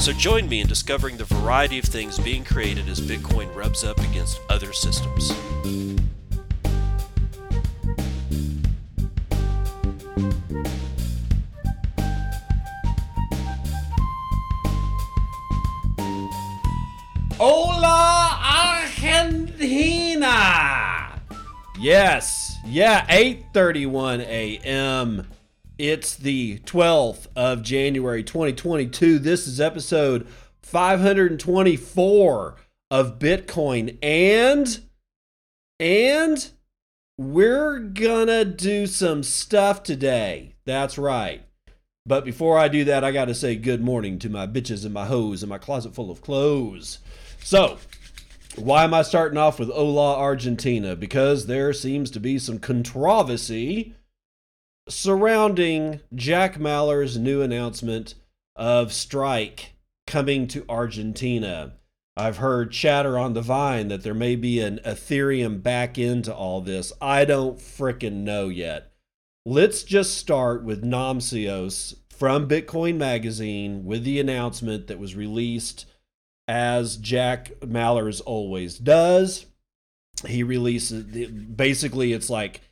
So join me in discovering the variety of things being created as Bitcoin rubs up against other systems. Hola Argentina. Yes. Yeah, 8:31 a.m. It's the 12th of January 2022. This is episode 524 of Bitcoin and and we're gonna do some stuff today. That's right. But before I do that, I got to say good morning to my bitches and my hoes and my closet full of clothes. So, why am I starting off with Hola Argentina? Because there seems to be some controversy surrounding Jack Mallers' new announcement of strike coming to Argentina. I've heard chatter on the vine that there may be an Ethereum back into all this. I don't fricking know yet. Let's just start with Namcios from Bitcoin Magazine with the announcement that was released as Jack Mallers always does. He releases basically it's like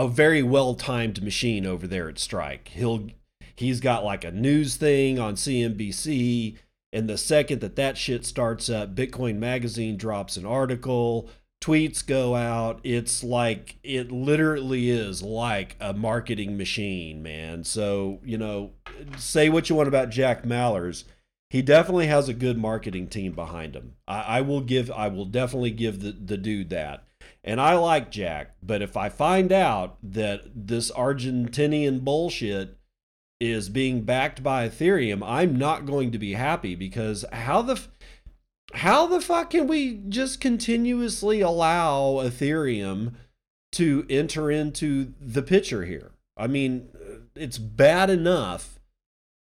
a very well timed machine over there at Strike. He'll he's got like a news thing on CNBC, and the second that that shit starts up, Bitcoin Magazine drops an article, tweets go out. It's like it literally is like a marketing machine, man. So you know, say what you want about Jack Mallers. He definitely has a good marketing team behind him. I, I will give, I will definitely give the, the dude that. And I like Jack, but if I find out that this Argentinian bullshit is being backed by Ethereum, I'm not going to be happy because how the how the fuck can we just continuously allow Ethereum to enter into the picture here? I mean, it's bad enough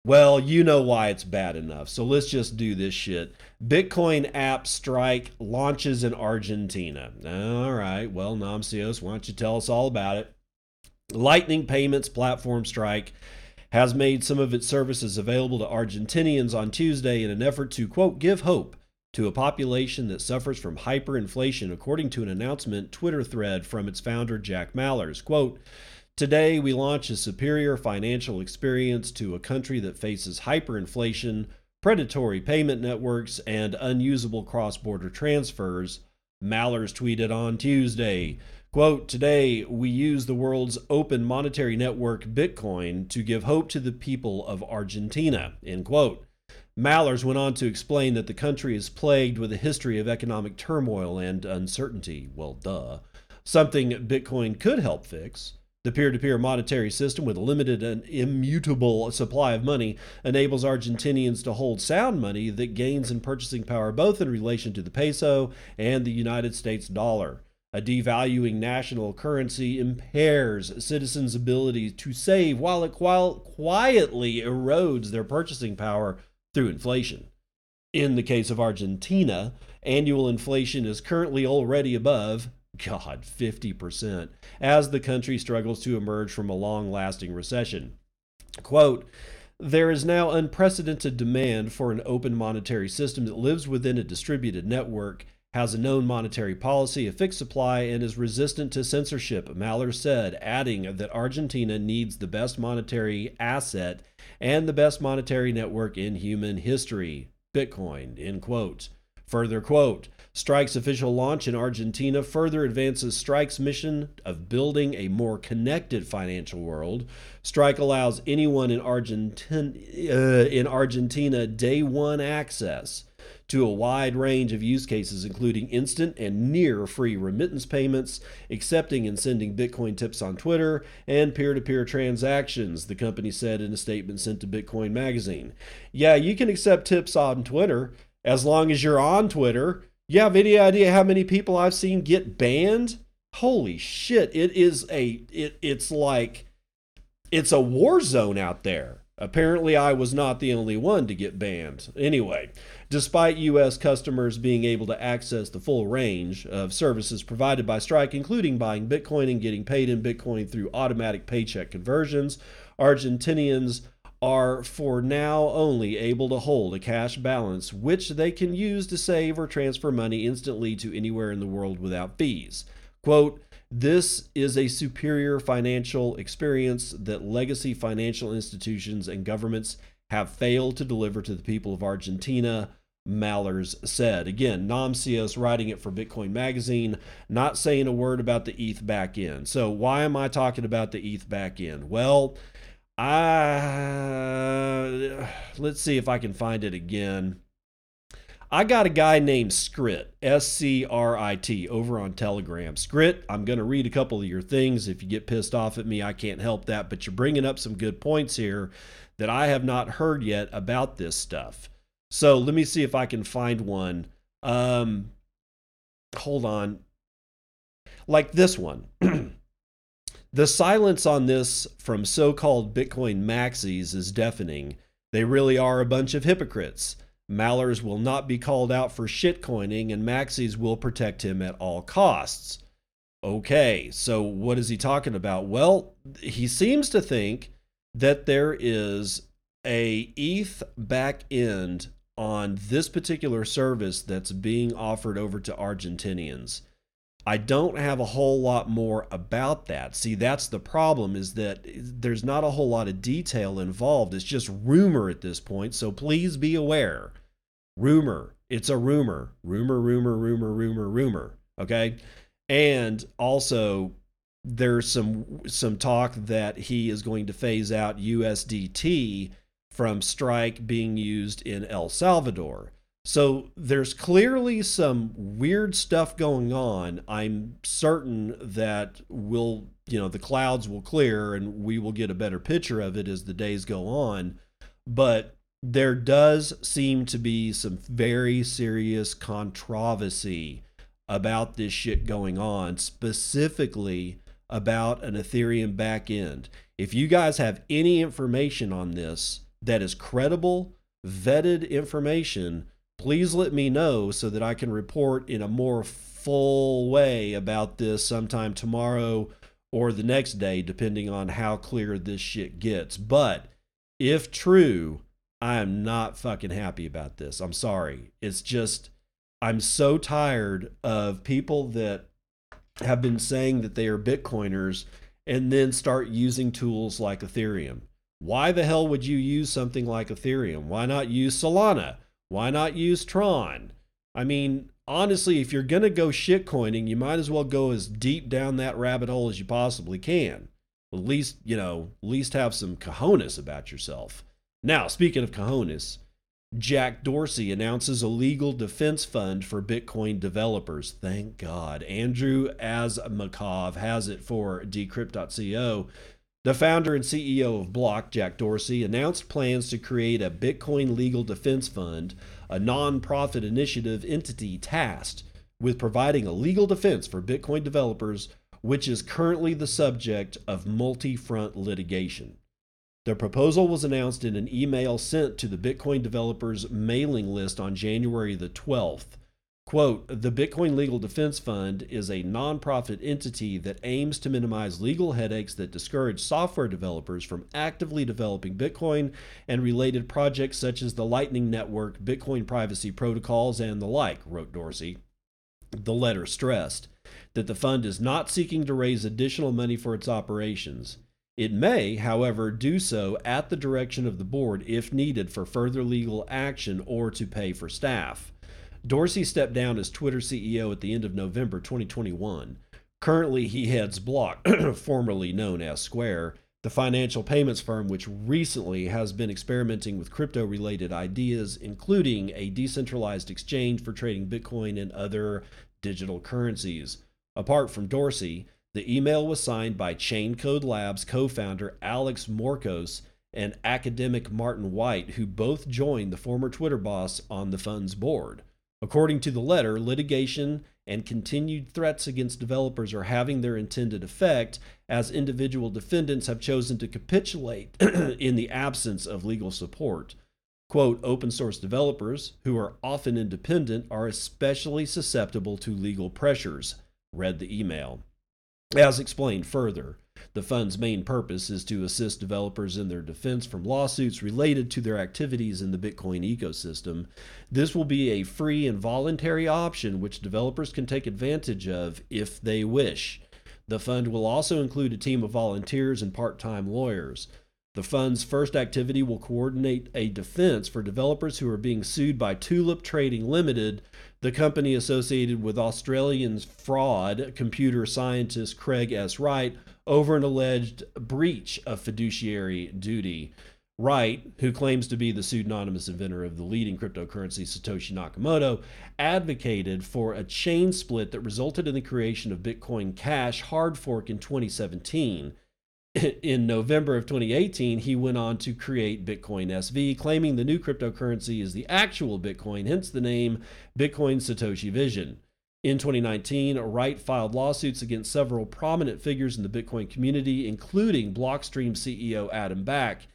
well, you know why it's bad enough. So let's just do this shit. Bitcoin app strike launches in Argentina. All right. Well, Namcios, why don't you tell us all about it? Lightning Payments platform strike has made some of its services available to Argentinians on Tuesday in an effort to, quote, give hope to a population that suffers from hyperinflation, according to an announcement Twitter thread from its founder, Jack Mallers. Quote, Today, we launch a superior financial experience to a country that faces hyperinflation, predatory payment networks, and unusable cross border transfers. Mallers tweeted on Tuesday. Quote, Today, we use the world's open monetary network, Bitcoin, to give hope to the people of Argentina. End quote. Mallers went on to explain that the country is plagued with a history of economic turmoil and uncertainty. Well, duh. Something Bitcoin could help fix. The peer to peer monetary system, with a limited and immutable supply of money, enables Argentinians to hold sound money that gains in purchasing power both in relation to the peso and the United States dollar. A devaluing national currency impairs citizens' ability to save while it quietly erodes their purchasing power through inflation. In the case of Argentina, annual inflation is currently already above God, 50%, as the country struggles to emerge from a long lasting recession. Quote, there is now unprecedented demand for an open monetary system that lives within a distributed network, has a known monetary policy, a fixed supply, and is resistant to censorship, Mallers said, adding that Argentina needs the best monetary asset and the best monetary network in human history, Bitcoin, end quote. Further quote, Strike's official launch in Argentina further advances Strike's mission of building a more connected financial world. Strike allows anyone in Argentina, uh, in Argentina day one access to a wide range of use cases, including instant and near free remittance payments, accepting and sending Bitcoin tips on Twitter, and peer to peer transactions, the company said in a statement sent to Bitcoin Magazine. Yeah, you can accept tips on Twitter as long as you're on Twitter. You have any idea how many people I've seen get banned? Holy shit! It is a it. It's like it's a war zone out there. Apparently, I was not the only one to get banned. Anyway, despite U.S. customers being able to access the full range of services provided by Strike, including buying Bitcoin and getting paid in Bitcoin through automatic paycheck conversions, Argentinians are for now only able to hold a cash balance which they can use to save or transfer money instantly to anywhere in the world without fees. Quote, this is a superior financial experience that legacy financial institutions and governments have failed to deliver to the people of Argentina, Mallers said. Again, Namcios writing it for Bitcoin Magazine, not saying a word about the ETH back end. So, why am I talking about the ETH back end? Well, Let's see if I can find it again. I got a guy named Scrit, S C R I T, over on Telegram. Scrit, I'm going to read a couple of your things. If you get pissed off at me, I can't help that. But you're bringing up some good points here that I have not heard yet about this stuff. So let me see if I can find one. Um, hold on. Like this one. the silence on this from so called Bitcoin maxis is deafening. They really are a bunch of hypocrites. Mallers will not be called out for shitcoining, and Maxis will protect him at all costs. Okay, so what is he talking about? Well, he seems to think that there is a ETH back end on this particular service that's being offered over to Argentinians. I don't have a whole lot more about that. See, that's the problem is that there's not a whole lot of detail involved. It's just rumor at this point, so please be aware. Rumor. It's a rumor. Rumor, rumor, rumor, rumor, rumor. Okay? And also there's some some talk that he is going to phase out USDT from Strike being used in El Salvador. So there's clearly some weird stuff going on. I'm certain that will, you know, the clouds will clear and we will get a better picture of it as the days go on. But there does seem to be some very serious controversy about this shit going on, specifically about an Ethereum backend. If you guys have any information on this that is credible, vetted information, please let me know so that I can report in a more full way about this sometime tomorrow or the next day, depending on how clear this shit gets. But if true, I am not fucking happy about this. I'm sorry. It's just, I'm so tired of people that have been saying that they are Bitcoiners and then start using tools like Ethereum. Why the hell would you use something like Ethereum? Why not use Solana? Why not use Tron? I mean, honestly, if you're going to go shitcoining, you might as well go as deep down that rabbit hole as you possibly can. At least, you know, at least have some cojones about yourself. Now, speaking of cojones, Jack Dorsey announces a legal defense fund for Bitcoin developers. Thank God. Andrew Asmakov has it for decrypt.co. The founder and CEO of Block, Jack Dorsey, announced plans to create a Bitcoin Legal Defense Fund, a non-profit initiative entity tasked with providing a legal defense for Bitcoin developers, which is currently the subject of multi front litigation. The proposal was announced in an email sent to the Bitcoin developers mailing list on January the 12th. Quote, the Bitcoin Legal Defense Fund is a nonprofit entity that aims to minimize legal headaches that discourage software developers from actively developing Bitcoin and related projects such as the Lightning Network, Bitcoin privacy protocols, and the like, wrote Dorsey. The letter stressed that the fund is not seeking to raise additional money for its operations. It may, however, do so at the direction of the board if needed for further legal action or to pay for staff. Dorsey stepped down as Twitter CEO at the end of November 2021. Currently, he heads Block, formerly known as Square, the financial payments firm which recently has been experimenting with crypto related ideas, including a decentralized exchange for trading Bitcoin and other digital currencies. Apart from Dorsey, the email was signed by Chaincode Labs co founder Alex Morcos and academic Martin White, who both joined the former Twitter boss on the fund's board. According to the letter, litigation and continued threats against developers are having their intended effect as individual defendants have chosen to capitulate in the absence of legal support. Quote, open source developers, who are often independent, are especially susceptible to legal pressures, read the email. As explained further, the fund's main purpose is to assist developers in their defense from lawsuits related to their activities in the Bitcoin ecosystem. This will be a free and voluntary option which developers can take advantage of if they wish. The fund will also include a team of volunteers and part time lawyers. The fund's first activity will coordinate a defense for developers who are being sued by Tulip Trading Limited, the company associated with Australian fraud computer scientist Craig S. Wright, over an alleged breach of fiduciary duty. Wright, who claims to be the pseudonymous inventor of the leading cryptocurrency Satoshi Nakamoto, advocated for a chain split that resulted in the creation of Bitcoin Cash hard fork in 2017. In November of 2018, he went on to create Bitcoin SV, claiming the new cryptocurrency is the actual Bitcoin, hence the name Bitcoin Satoshi Vision. In 2019, Wright filed lawsuits against several prominent figures in the Bitcoin community, including Blockstream CEO Adam Back.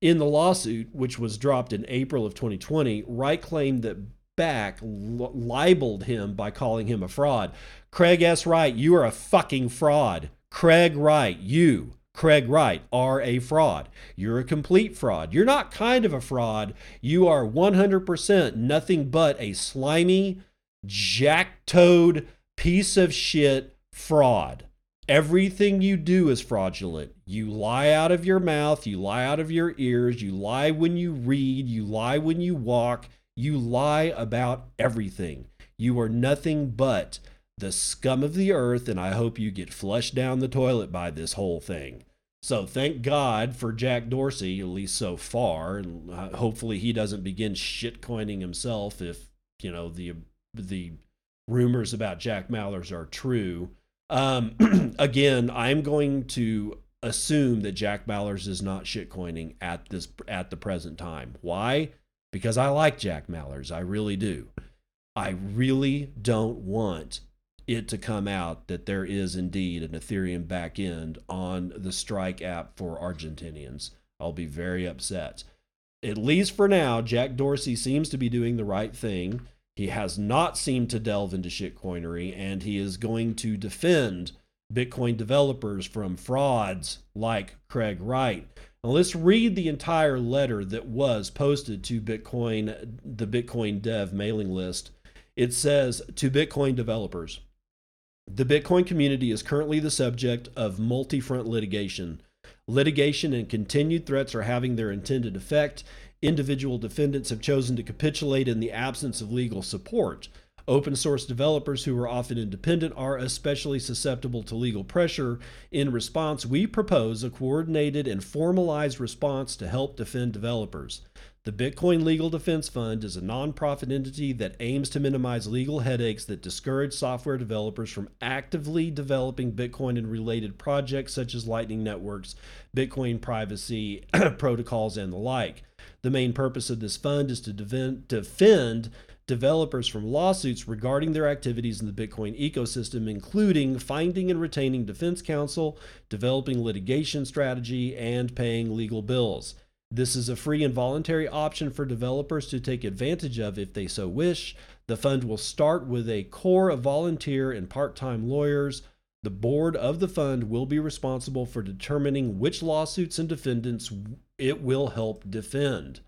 In the lawsuit, which was dropped in April of 2020, Wright claimed that Back libeled him by calling him a fraud. Craig S. Wright, you are a fucking fraud. Craig Wright, you, Craig Wright, are a fraud. You're a complete fraud. You're not kind of a fraud. You are 100% nothing but a slimy, jack toad piece of shit fraud. Everything you do is fraudulent. You lie out of your mouth, you lie out of your ears, you lie when you read, you lie when you walk, you lie about everything. You are nothing but the scum of the earth, and I hope you get flushed down the toilet by this whole thing. So thank God for Jack Dorsey, at least so far, and uh, hopefully he doesn't begin shitcoining himself if you know the the rumors about Jack Mallers are true. Um, again, I'm going to assume that Jack Mallers is not shitcoining at this at the present time. Why? Because I like Jack Mallers. I really do. I really don't want it to come out that there is indeed an Ethereum backend on the Strike app for Argentinians. I'll be very upset. At least for now, Jack Dorsey seems to be doing the right thing. He has not seemed to delve into shitcoinery, and he is going to defend Bitcoin developers from frauds like Craig Wright. Now let's read the entire letter that was posted to Bitcoin, the Bitcoin Dev mailing list. It says to Bitcoin developers, the Bitcoin community is currently the subject of multi front litigation. Litigation and continued threats are having their intended effect, individual defendants have chosen to capitulate in the absence of legal support. Open source developers who are often independent are especially susceptible to legal pressure. In response, we propose a coordinated and formalized response to help defend developers. The Bitcoin Legal Defense Fund is a nonprofit entity that aims to minimize legal headaches that discourage software developers from actively developing Bitcoin and related projects such as Lightning Networks, Bitcoin privacy protocols, and the like. The main purpose of this fund is to defend developers from lawsuits regarding their activities in the Bitcoin ecosystem, including finding and retaining defense counsel, developing litigation strategy, and paying legal bills. This is a free and voluntary option for developers to take advantage of if they so wish. The fund will start with a core of volunteer and part time lawyers the board of the fund will be responsible for determining which lawsuits and defendants it will help defend.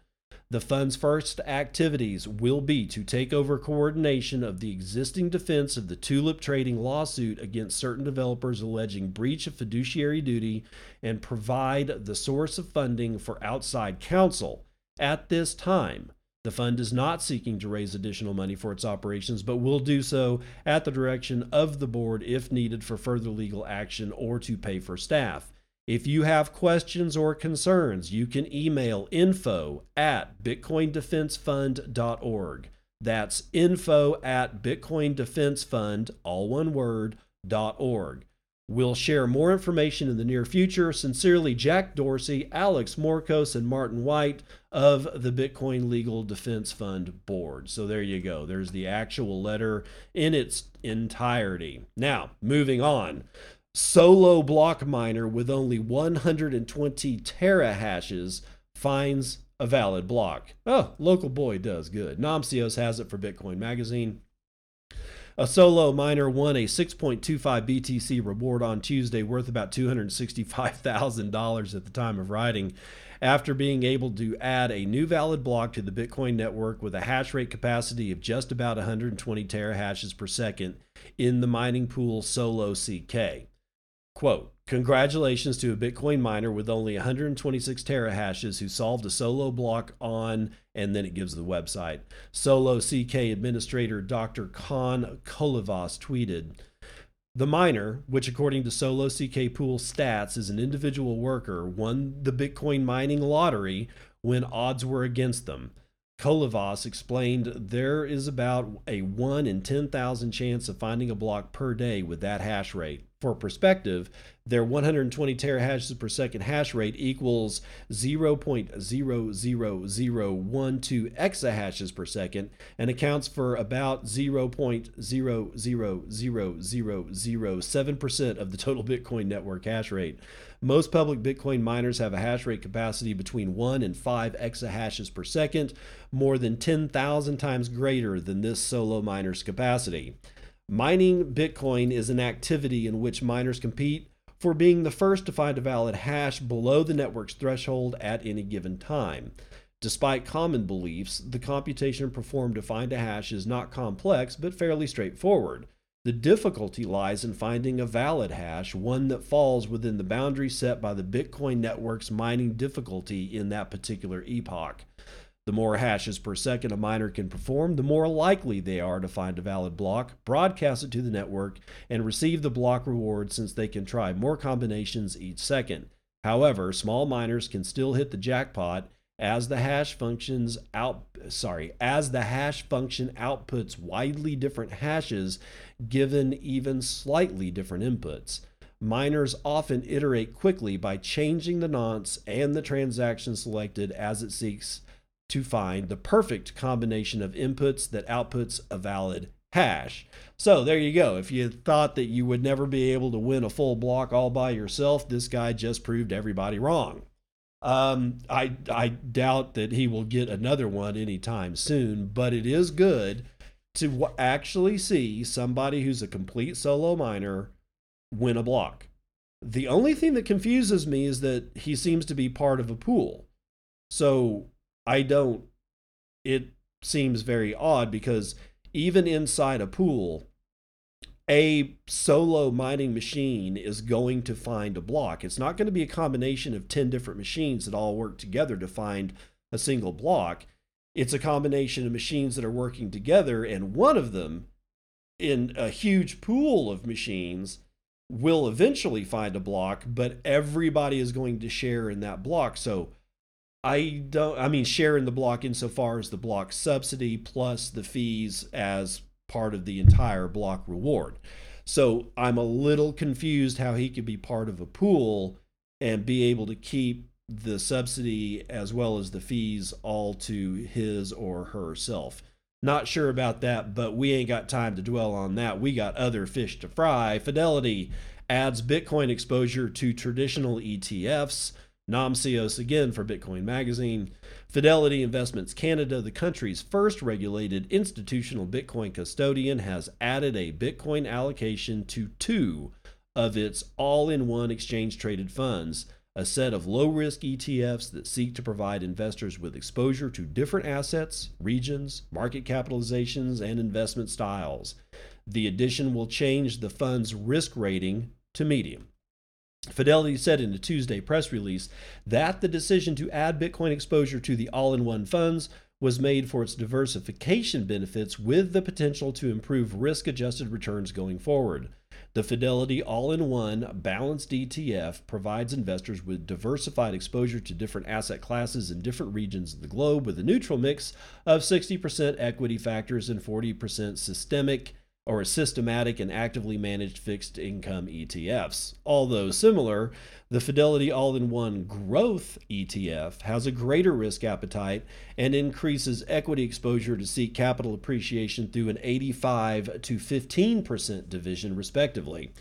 The fund's first activities will be to take over coordination of the existing defense of the Tulip Trading lawsuit against certain developers alleging breach of fiduciary duty and provide the source of funding for outside counsel. At this time, the fund is not seeking to raise additional money for its operations, but will do so at the direction of the board if needed for further legal action or to pay for staff. If you have questions or concerns, you can email info at bitcoindefensefund.org. That's info at bitcoindefensefund, all one word, dot org. We'll share more information in the near future. Sincerely, Jack Dorsey, Alex Morcos, and Martin White of the Bitcoin Legal Defense Fund Board. So there you go. There's the actual letter in its entirety. Now, moving on. Solo block miner with only 120 terahashes finds a valid block. Oh, local boy does good. Namcios has it for Bitcoin Magazine. A solo miner won a 6.25 BTC reward on Tuesday, worth about $265,000 at the time of writing, after being able to add a new valid block to the Bitcoin network with a hash rate capacity of just about 120 terahashes per second in the mining pool Solo CK. Quote, Congratulations to a Bitcoin miner with only 126 terahashes who solved a solo block on, and then it gives the website. Solo CK administrator Dr. Con Kolivas tweeted The miner, which according to Solo CK Pool stats is an individual worker, won the Bitcoin mining lottery when odds were against them. Kolivas explained there is about a 1 in 10,000 chance of finding a block per day with that hash rate. For perspective, their 120 terahashes per second hash rate equals 0.00012 exahashes per second and accounts for about 0.00007% of the total Bitcoin network hash rate. Most public Bitcoin miners have a hash rate capacity between 1 and 5 exahashes per second, more than 10,000 times greater than this solo miner's capacity. Mining Bitcoin is an activity in which miners compete for being the first to find a valid hash below the network's threshold at any given time. Despite common beliefs, the computation performed to find a hash is not complex but fairly straightforward. The difficulty lies in finding a valid hash, one that falls within the boundary set by the Bitcoin network's mining difficulty in that particular epoch. The more hashes per second a miner can perform, the more likely they are to find a valid block, broadcast it to the network, and receive the block reward since they can try more combinations each second. However, small miners can still hit the jackpot as the hash functions out sorry, as the hash function outputs widely different hashes given even slightly different inputs. Miners often iterate quickly by changing the nonce and the transaction selected as it seeks to find the perfect combination of inputs that outputs a valid hash. So there you go. If you thought that you would never be able to win a full block all by yourself, this guy just proved everybody wrong. Um, I I doubt that he will get another one anytime soon, but it is good to actually see somebody who's a complete solo miner win a block. The only thing that confuses me is that he seems to be part of a pool. So I don't, it seems very odd because even inside a pool, a solo mining machine is going to find a block. It's not going to be a combination of 10 different machines that all work together to find a single block. It's a combination of machines that are working together, and one of them in a huge pool of machines will eventually find a block, but everybody is going to share in that block. So I don't. I mean, sharing the block insofar as the block subsidy plus the fees as part of the entire block reward. So I'm a little confused how he could be part of a pool and be able to keep the subsidy as well as the fees all to his or herself. Not sure about that, but we ain't got time to dwell on that. We got other fish to fry. Fidelity adds Bitcoin exposure to traditional ETFs. Namcios again for Bitcoin Magazine. Fidelity Investments Canada, the country's first regulated institutional Bitcoin custodian, has added a Bitcoin allocation to two of its all in one exchange traded funds, a set of low risk ETFs that seek to provide investors with exposure to different assets, regions, market capitalizations, and investment styles. The addition will change the fund's risk rating to medium. Fidelity said in a Tuesday press release that the decision to add Bitcoin exposure to the all in one funds was made for its diversification benefits with the potential to improve risk adjusted returns going forward. The Fidelity All in One Balanced ETF provides investors with diversified exposure to different asset classes in different regions of the globe with a neutral mix of 60% equity factors and 40% systemic or systematic and actively managed fixed income ETFs. Although similar, the Fidelity All in One Growth ETF has a greater risk appetite and increases equity exposure to seek capital appreciation through an 85 to 15% division, respectively.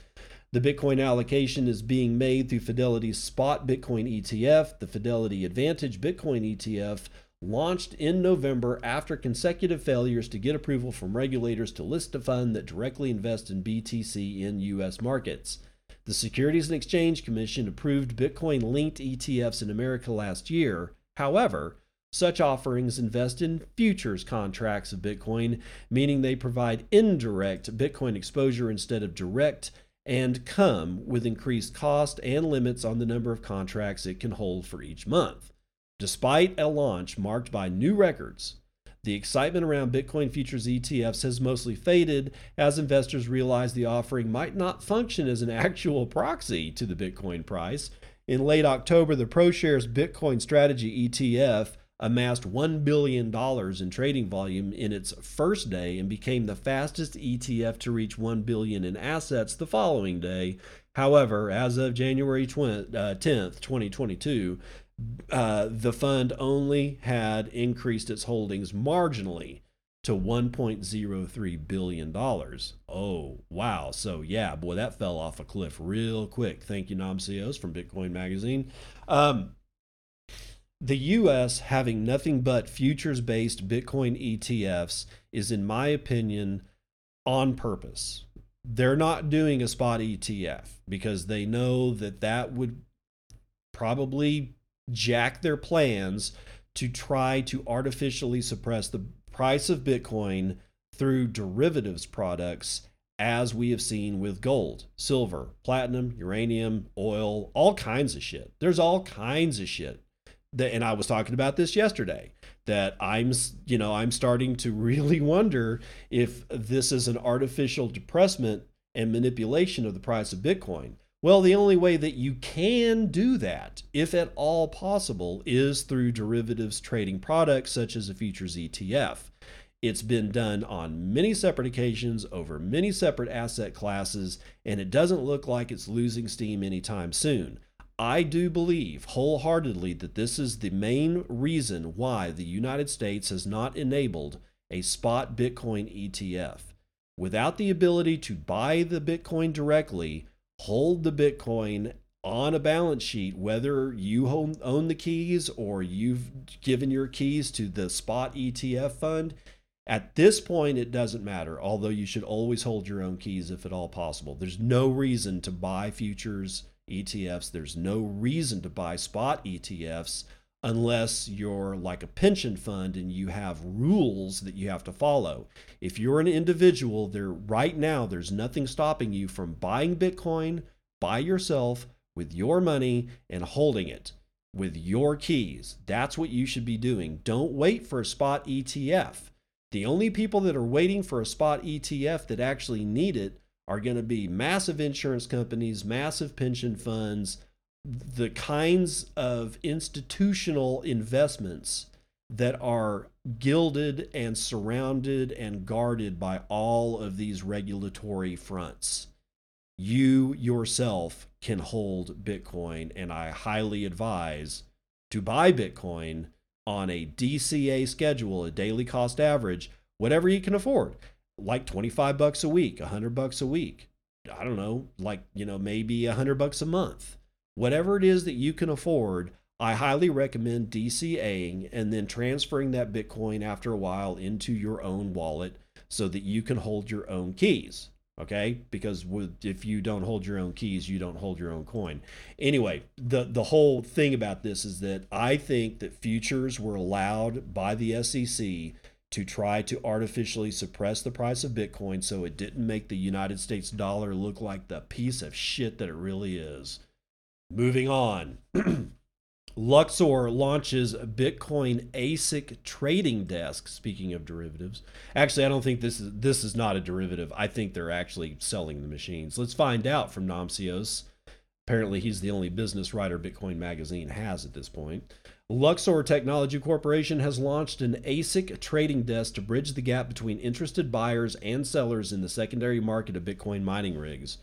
The Bitcoin allocation is being made through Fidelity's Spot Bitcoin ETF, the Fidelity Advantage Bitcoin ETF, launched in November after consecutive failures to get approval from regulators to list a fund that directly invests in BTC in U.S. markets. The Securities and Exchange Commission approved Bitcoin linked ETFs in America last year. However, such offerings invest in futures contracts of Bitcoin, meaning they provide indirect Bitcoin exposure instead of direct, and come with increased cost and limits on the number of contracts it can hold for each month. Despite a launch marked by new records, the excitement around Bitcoin futures ETFs has mostly faded as investors realize the offering might not function as an actual proxy to the Bitcoin price. In late October, the ProShares Bitcoin Strategy ETF amassed $1 billion in trading volume in its first day and became the fastest ETF to reach 1 billion in assets the following day. However, as of January 20, uh, 10th, 2022, uh, the fund only had increased its holdings marginally to 1.03 billion dollars. Oh, wow. So yeah, boy, that fell off a cliff real quick. Thank you, Namcios from Bitcoin Magazine. Um, the US having nothing but futures based Bitcoin ETFs is, in my opinion, on purpose. They're not doing a spot ETF because they know that that would probably jack their plans to try to artificially suppress the price of Bitcoin through derivatives products, as we have seen with gold, silver, platinum, uranium, oil, all kinds of shit. There's all kinds of shit. That, and I was talking about this yesterday that I'm, you know, I'm starting to really wonder if this is an artificial depressment and manipulation of the price of Bitcoin. Well, the only way that you can do that, if at all possible, is through derivatives trading products such as a futures ETF. It's been done on many separate occasions over many separate asset classes, and it doesn't look like it's losing steam anytime soon. I do believe wholeheartedly that this is the main reason why the United States has not enabled a spot Bitcoin ETF. Without the ability to buy the Bitcoin directly, hold the Bitcoin on a balance sheet, whether you own the keys or you've given your keys to the spot ETF fund. At this point, it doesn't matter, although you should always hold your own keys if at all possible. There's no reason to buy futures ETFs. There's no reason to buy spot ETFs unless you're like a pension fund and you have rules that you have to follow. If you're an individual, there right now there's nothing stopping you from buying Bitcoin by yourself with your money and holding it with your keys. That's what you should be doing. Don't wait for a spot ETF. The only people that are waiting for a spot ETF that actually need it are going to be massive insurance companies, massive pension funds, the kinds of institutional investments that are gilded and surrounded and guarded by all of these regulatory fronts. You yourself can hold Bitcoin, and I highly advise to buy Bitcoin on a DCA schedule, a daily cost average, whatever you can afford, like 25 bucks a week, 100 bucks a week. I don't know, like, you know, maybe 100 bucks a month whatever it is that you can afford, I highly recommend DCAing and then transferring that Bitcoin after a while into your own wallet so that you can hold your own keys. Okay, because if you don't hold your own keys, you don't hold your own coin. Anyway, the the whole thing about this is that I think that futures were allowed by the SEC to try to artificially suppress the price of Bitcoin so it didn't make the United States dollar look like the piece of shit that it really is. Moving on. Luxor launches Bitcoin ASIC trading desk. Speaking of derivatives, actually, I don't think this is this is not a derivative. I think they're actually selling the machines. Let's find out from Namcios. Apparently, he's the only business writer Bitcoin Magazine has at this point. Luxor Technology Corporation has launched an ASIC trading desk to bridge the gap between interested buyers and sellers in the secondary market of Bitcoin mining rigs.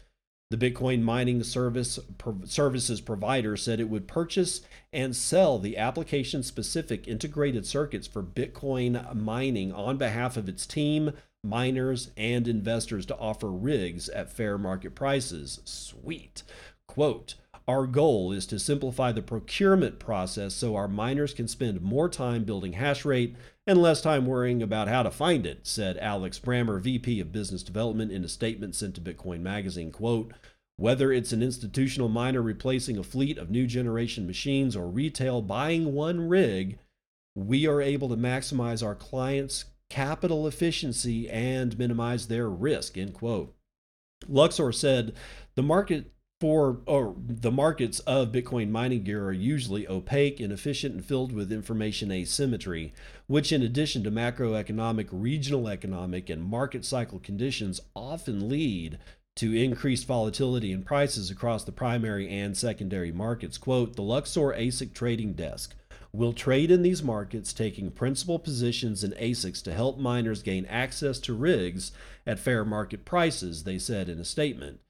The Bitcoin mining service services provider said it would purchase and sell the application specific integrated circuits for Bitcoin mining on behalf of its team, miners, and investors to offer rigs at fair market prices. Sweet. Quote, our goal is to simplify the procurement process so our miners can spend more time building hash rate and less time worrying about how to find it, said Alex Brammer, VP of Business Development, in a statement sent to Bitcoin Magazine. Quote, whether it's an institutional miner replacing a fleet of new generation machines or retail buying one rig, we are able to maximize our clients' capital efficiency and minimize their risk, end quote. Luxor said the market for or the markets of Bitcoin mining gear are usually opaque, inefficient, and filled with information asymmetry, which, in addition to macroeconomic, regional economic, and market cycle conditions, often lead to increased volatility in prices across the primary and secondary markets. Quote The Luxor ASIC trading desk will trade in these markets, taking principal positions in ASICs to help miners gain access to rigs at fair market prices, they said in a statement.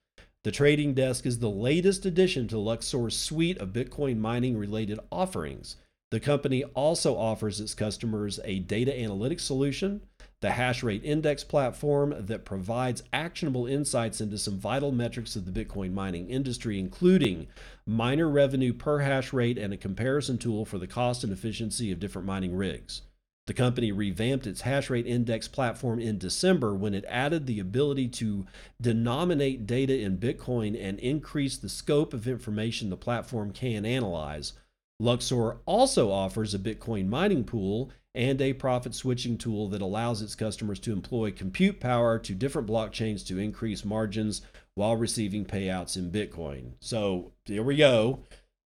The trading desk is the latest addition to Luxor's suite of Bitcoin mining related offerings. The company also offers its customers a data analytics solution, the Hashrate Index platform that provides actionable insights into some vital metrics of the Bitcoin mining industry, including miner revenue per hash rate and a comparison tool for the cost and efficiency of different mining rigs. The company revamped its hashrate index platform in December when it added the ability to denominate data in Bitcoin and increase the scope of information the platform can analyze. Luxor also offers a Bitcoin mining pool and a profit switching tool that allows its customers to employ compute power to different blockchains to increase margins while receiving payouts in Bitcoin. So here we go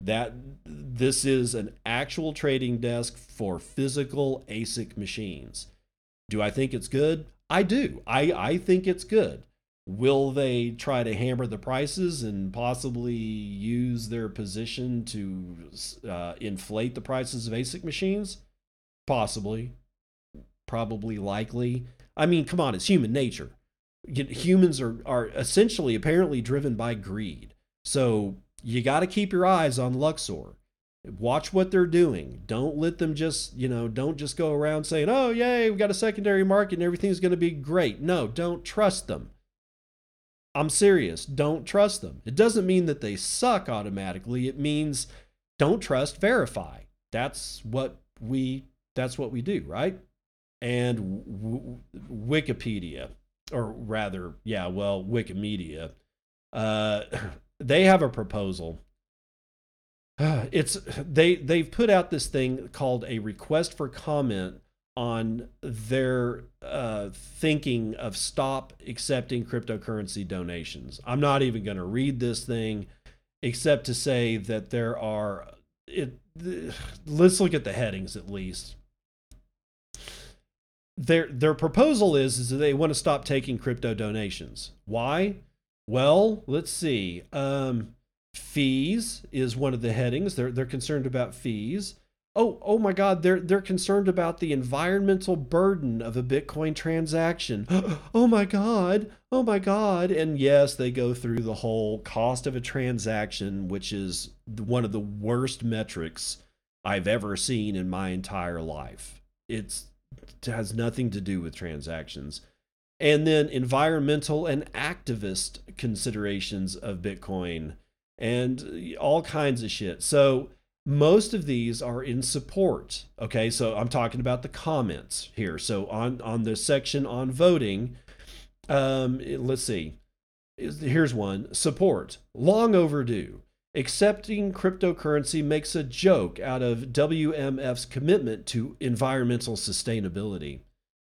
that this is an actual trading desk for physical ASIC machines. Do I think it's good? I do. I, I think it's good. Will they try to hammer the prices and possibly use their position to uh, inflate the prices of ASIC machines? Possibly. Probably likely. I mean, come on, it's human nature. Humans are, are essentially apparently driven by greed. So you got to keep your eyes on Luxor. Watch what they're doing. Don't let them just, you know, don't just go around saying, oh, yay, we got a secondary market and everything's going to be great. No, don't trust them. I'm serious. Don't trust them. It doesn't mean that they suck automatically. It means don't trust, verify. That's what we that's what we do, right? And w- Wikipedia or rather, yeah, well, Wikimedia uh they have a proposal. It's they they've put out this thing called a request for comment on their uh, thinking of stop accepting cryptocurrency donations. I'm not even going to read this thing, except to say that there are. It, let's look at the headings at least. Their their proposal is is that they want to stop taking crypto donations. Why? Well, let's see. Um, fees is one of the headings. They're they're concerned about fees. Oh, oh my God, they're they're concerned about the environmental burden of a Bitcoin transaction. oh my God, oh my God. And yes, they go through the whole cost of a transaction, which is one of the worst metrics I've ever seen in my entire life. It's it has nothing to do with transactions and then environmental and activist considerations of Bitcoin and all kinds of shit. So most of these are in support. Okay, so I'm talking about the comments here. So on on the section on voting, um, let's see. Here's one support long overdue. Accepting cryptocurrency makes a joke out of WMF's commitment to environmental sustainability.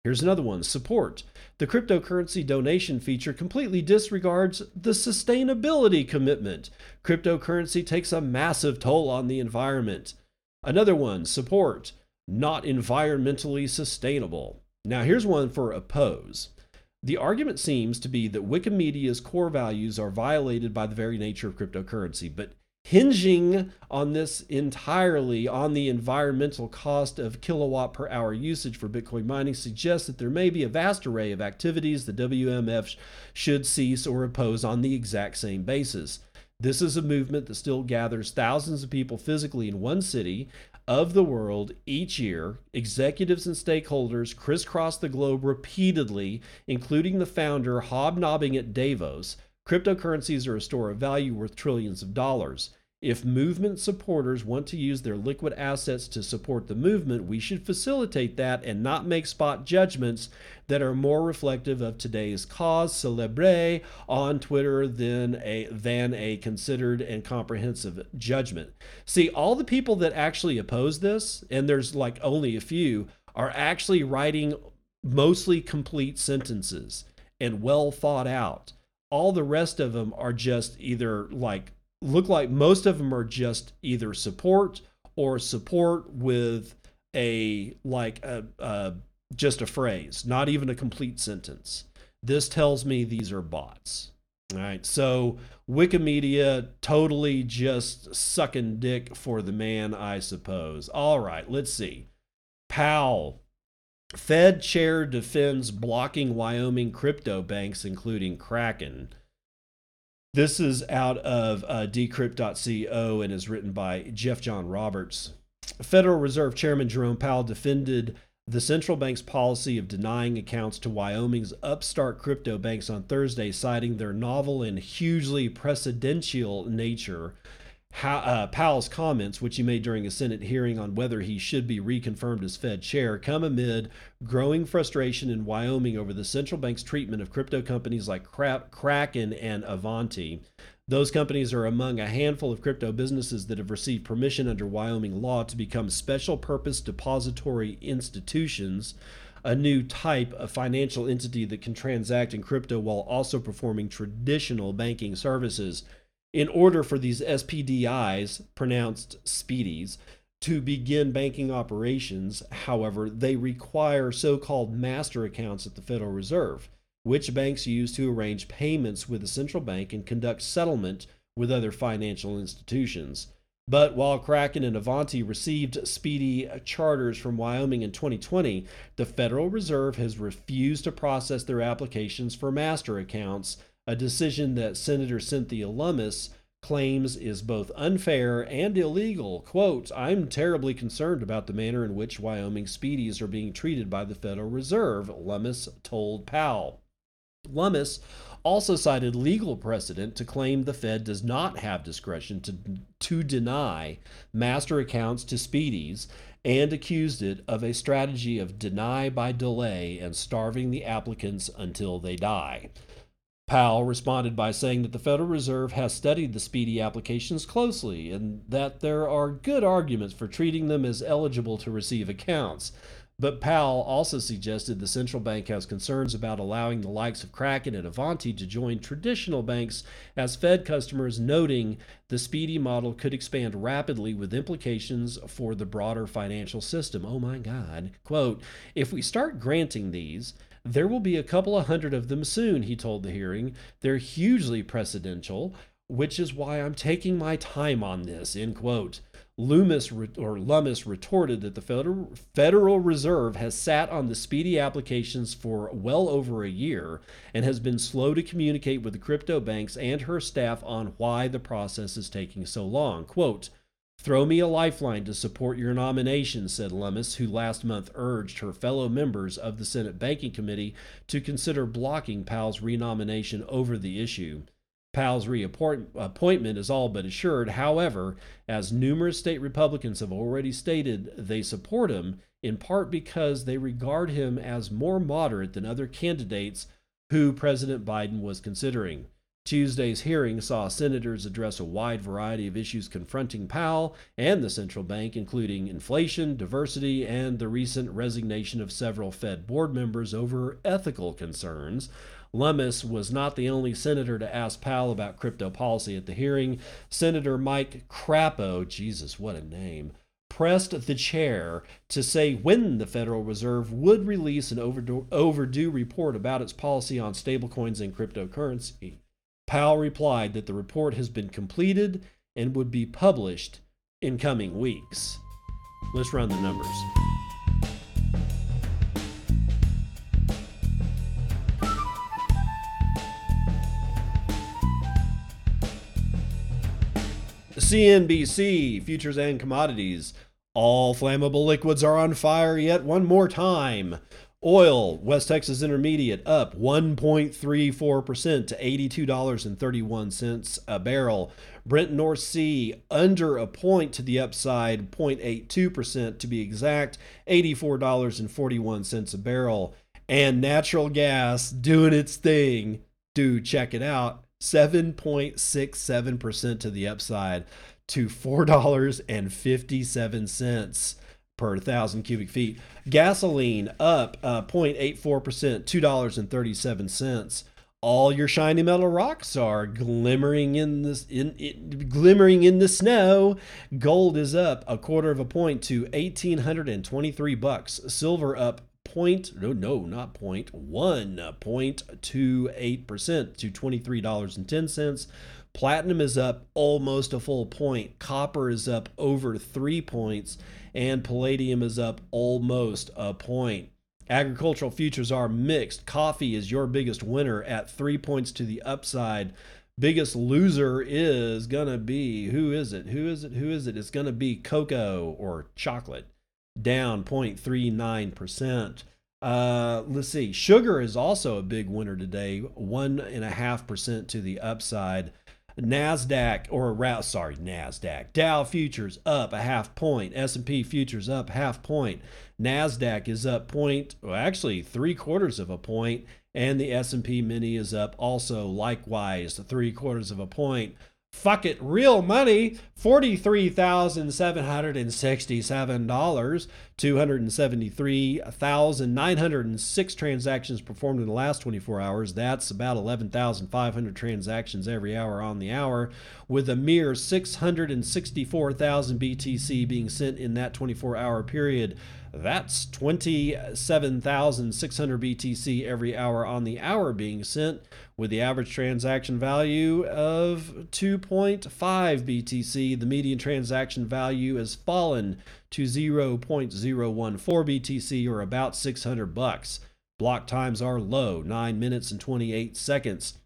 Here's another one support. The cryptocurrency donation feature completely disregards the sustainability commitment. Cryptocurrency takes a massive toll on the environment. Another one support. Not environmentally sustainable. Now, here's one for oppose. The argument seems to be that Wikimedia's core values are violated by the very nature of cryptocurrency, but hinging on this entirely on the environmental cost of kilowatt per hour usage for Bitcoin mining suggests that there may be a vast array of activities the WMF should cease or oppose on the exact same basis. This is a movement that still gathers thousands of people physically in one city of the world each year. Executives and stakeholders crisscross the globe repeatedly, including the founder hobnobbing at Davos. Cryptocurrencies are a store of value worth trillions of dollars. If movement supporters want to use their liquid assets to support the movement, we should facilitate that and not make spot judgments that are more reflective of today's cause celebre on Twitter than a than a considered and comprehensive judgment. See, all the people that actually oppose this, and there's like only a few, are actually writing mostly complete sentences and well thought out. All the rest of them are just either like look like most of them are just either support or support with a like a, a just a phrase, not even a complete sentence. This tells me these are bots. All right, so Wikimedia totally just sucking dick for the man, I suppose. All right, let's see. Powell, Fed chair defends blocking Wyoming crypto banks, including Kraken. This is out of uh, decrypt.co and is written by Jeff John Roberts. Federal Reserve Chairman Jerome Powell defended the central bank's policy of denying accounts to Wyoming's upstart crypto banks on Thursday, citing their novel and hugely precedential nature uh, Powell's comments, which he made during a Senate hearing on whether he should be reconfirmed as Fed chair, come amid growing frustration in Wyoming over the central bank's treatment of crypto companies like Kraken and Avanti. Those companies are among a handful of crypto businesses that have received permission under Wyoming law to become special purpose depository institutions, a new type of financial entity that can transact in crypto while also performing traditional banking services in order for these SPDIs, pronounced speedies, to begin banking operations, however, they require so called master accounts at the Federal Reserve, which banks use to arrange payments with the central bank and conduct settlement with other financial institutions. But while Kraken and Avanti received speedy charters from Wyoming in 2020, the Federal Reserve has refused to process their applications for master accounts a decision that Senator Cynthia Lummis claims is both unfair and illegal. Quote, I'm terribly concerned about the manner in which Wyoming speedies are being treated by the Federal Reserve, Lummis told Powell. Lummis also cited legal precedent to claim the Fed does not have discretion to, to deny master accounts to speedies and accused it of a strategy of deny by delay and starving the applicants until they die. Powell responded by saying that the Federal Reserve has studied the speedy applications closely and that there are good arguments for treating them as eligible to receive accounts. But Powell also suggested the central bank has concerns about allowing the likes of Kraken and Avanti to join traditional banks as Fed customers, noting the speedy model could expand rapidly with implications for the broader financial system. Oh my God. Quote If we start granting these, there will be a couple of hundred of them soon, he told the hearing. They're hugely precedential, which is why I'm taking my time on this, end quote. Loomis or Lummis retorted that the Federal, Federal Reserve has sat on the speedy applications for well over a year and has been slow to communicate with the crypto banks and her staff on why the process is taking so long. Quote, Throw me a lifeline to support your nomination, said Lummis, who last month urged her fellow members of the Senate Banking Committee to consider blocking Powell's renomination over the issue. Powell's reappointment is all but assured. However, as numerous state Republicans have already stated, they support him in part because they regard him as more moderate than other candidates who President Biden was considering. Tuesday's hearing saw senators address a wide variety of issues confronting Powell and the central bank, including inflation, diversity, and the recent resignation of several Fed board members over ethical concerns. Lummis was not the only senator to ask Powell about crypto policy at the hearing. Senator Mike Crapo, Jesus, what a name, pressed the chair to say when the Federal Reserve would release an overdue, overdue report about its policy on stablecoins and cryptocurrency. Powell replied that the report has been completed and would be published in coming weeks. Let's run the numbers. CNBC, futures and commodities. All flammable liquids are on fire yet one more time. Oil, West Texas Intermediate, up 1.34% to $82.31 a barrel. Brent North Sea, under a point to the upside, 0.82% to be exact, $84.41 a barrel. And natural gas doing its thing. Do check it out. 7.67% to the upside to $4.57 per thousand cubic feet. Gasoline up uh, 0.84%, $2.37. All your shiny metal rocks are glimmering in the in, in, glimmering in the snow. Gold is up a quarter of a point to 1823 bucks. Silver up point no no not point one point two eight percent to twenty three dollars and ten cents. Platinum is up almost a full point. Copper is up over three points, and palladium is up almost a point. Agricultural futures are mixed. Coffee is your biggest winner at three points to the upside. Biggest loser is gonna be who is it? Who is it? Who is it? It's gonna be cocoa or chocolate, down 0.39%. Uh, let's see. Sugar is also a big winner today, one and a half percent to the upside. Nasdaq or rat sorry Nasdaq Dow futures up a half point S&P futures up half point Nasdaq is up point well, actually three quarters of a point and the S&P mini is up also likewise three quarters of a point fuck it, real money, $43,767. 273,906 transactions performed in the last 24 hours. That's about 11,500 transactions every hour on the hour, with a mere 664,000 BTC being sent in that 24 hour period. That's 27,600 BTC every hour on the hour being sent, with the average transaction value of 2.5 BTC. The median transaction value has fallen to 0.014 BTC or about 600 bucks. Block times are low, 9 minutes and 28 seconds.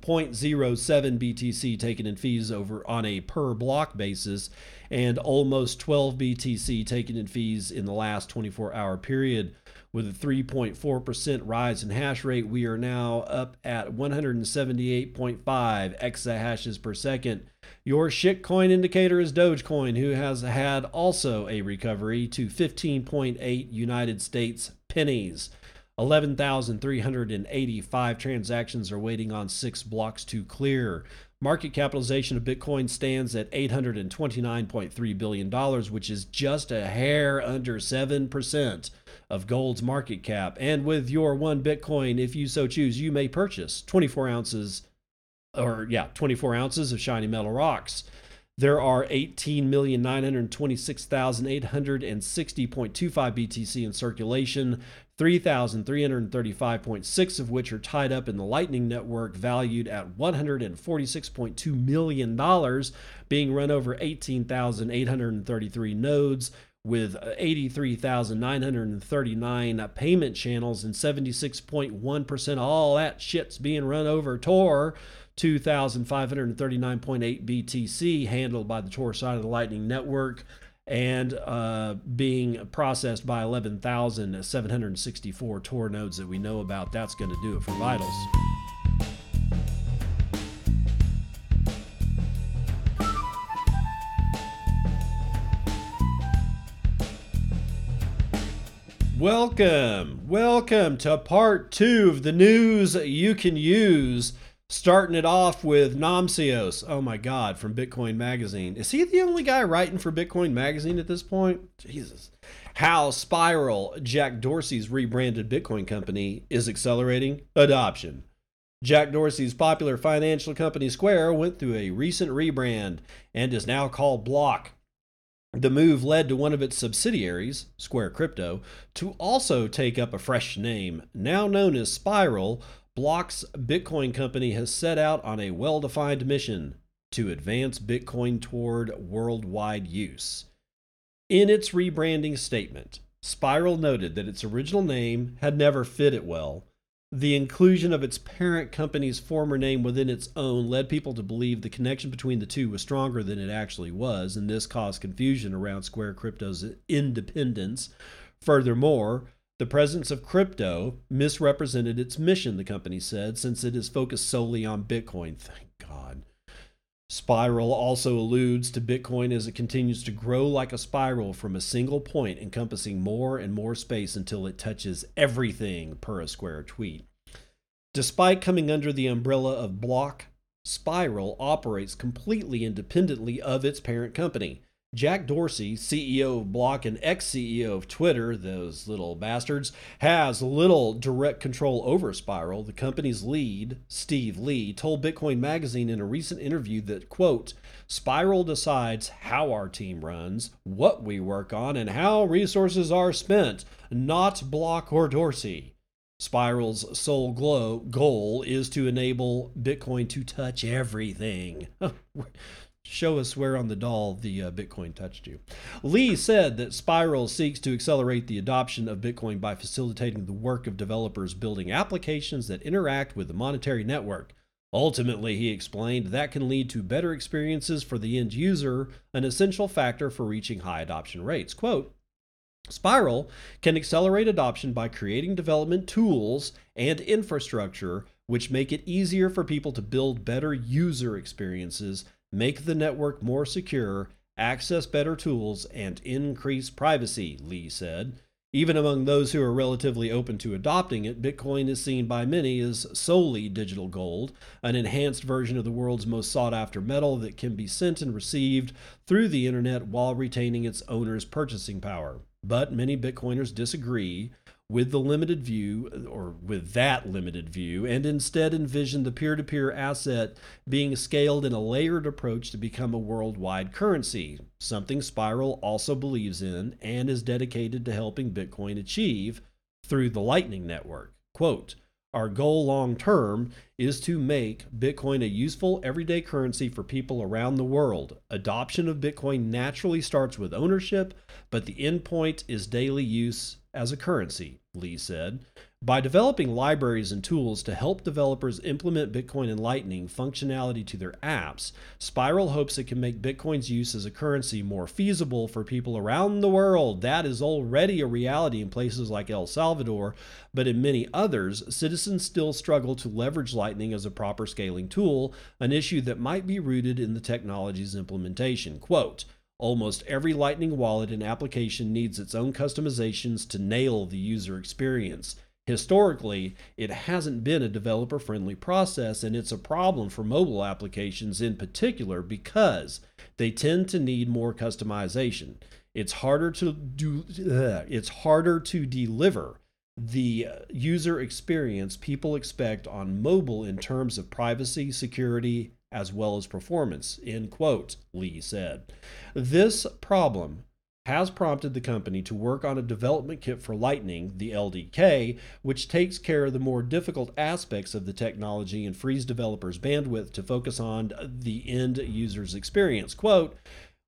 0.07 BTC taken in fees over on a per block basis, and almost 12 BTC taken in fees in the last 24 hour period. With a 3.4% rise in hash rate, we are now up at 178.5 exahashes per second. Your shitcoin indicator is Dogecoin, who has had also a recovery to 15.8 United States pennies. 11,385 transactions are waiting on six blocks to clear. Market capitalization of Bitcoin stands at $829.3 billion, which is just a hair under 7% of gold's market cap. And with your one Bitcoin, if you so choose, you may purchase 24 ounces, or yeah, 24 ounces of shiny metal rocks. There are 18,926,860.25 BTC in circulation. 3,335.6 of which are tied up in the Lightning Network, valued at $146.2 million, being run over 18,833 nodes with 83,939 payment channels and 76.1% all that shit's being run over Tor. 2,539.8 BTC handled by the Tor side of the Lightning Network and uh, being processed by 11,764 Tor nodes that we know about. That's going to do it for vitals. Welcome, welcome to part two of the news you can use Starting it off with Namcios. Oh my God, from Bitcoin Magazine. Is he the only guy writing for Bitcoin Magazine at this point? Jesus. How Spiral, Jack Dorsey's rebranded Bitcoin company, is accelerating adoption. Jack Dorsey's popular financial company Square went through a recent rebrand and is now called Block. The move led to one of its subsidiaries, Square Crypto, to also take up a fresh name, now known as Spiral, Block's Bitcoin company has set out on a well defined mission to advance Bitcoin toward worldwide use. In its rebranding statement, Spiral noted that its original name had never fit it well. The inclusion of its parent company's former name within its own led people to believe the connection between the two was stronger than it actually was, and this caused confusion around Square Crypto's independence. Furthermore, the presence of crypto misrepresented its mission, the company said, since it is focused solely on Bitcoin. Thank God. Spiral also alludes to Bitcoin as it continues to grow like a spiral from a single point, encompassing more and more space until it touches everything, per a Square tweet. Despite coming under the umbrella of Block, Spiral operates completely independently of its parent company. Jack Dorsey, CEO of Block and ex CEO of Twitter, those little bastards, has little direct control over Spiral. The company's lead, Steve Lee, told Bitcoin Magazine in a recent interview that, quote, Spiral decides how our team runs, what we work on, and how resources are spent, not Block or Dorsey. Spiral's sole glow, goal is to enable Bitcoin to touch everything. show us where on the doll the uh, Bitcoin touched you. Lee said that Spiral seeks to accelerate the adoption of Bitcoin by facilitating the work of developers building applications that interact with the monetary network. Ultimately, he explained, that can lead to better experiences for the end user, an essential factor for reaching high adoption rates. Quote, Spiral can accelerate adoption by creating development tools and infrastructure which make it easier for people to build better user experiences make the network more secure, access better tools, and increase privacy, Lee said. Even among those who are relatively open to adopting it, Bitcoin is seen by many as solely digital gold, an enhanced version of the world's most sought after metal that can be sent and received through the internet while retaining its owner's purchasing power. But many Bitcoiners disagree with the limited view or with that limited view and instead envision the peer to peer asset being scaled in a layered approach to become a worldwide currency, something Spiral also believes in and is dedicated to helping Bitcoin achieve through the Lightning Network. Quote, our goal long term is to make Bitcoin a useful everyday currency for people around the world. Adoption of Bitcoin naturally starts with ownership, but the endpoint is daily use as a currency, Lee said. By developing libraries and tools to help developers implement Bitcoin and Lightning functionality to their apps, Spiral hopes it can make Bitcoin's use as a currency more feasible for people around the world. That is already a reality in places like El Salvador, but in many others, citizens still struggle to leverage Lightning as a proper scaling tool, an issue that might be rooted in the technology's implementation. Quote, Almost every Lightning wallet and application needs its own customizations to nail the user experience. Historically, it hasn't been a developer friendly process, and it's a problem for mobile applications in particular because they tend to need more customization. It's harder to do it's harder to deliver the user experience people expect on mobile in terms of privacy, security, as well as performance, end quote, Lee said. This problem has prompted the company to work on a development kit for Lightning, the LDK, which takes care of the more difficult aspects of the technology and frees developers bandwidth to focus on the end user's experience. Quote,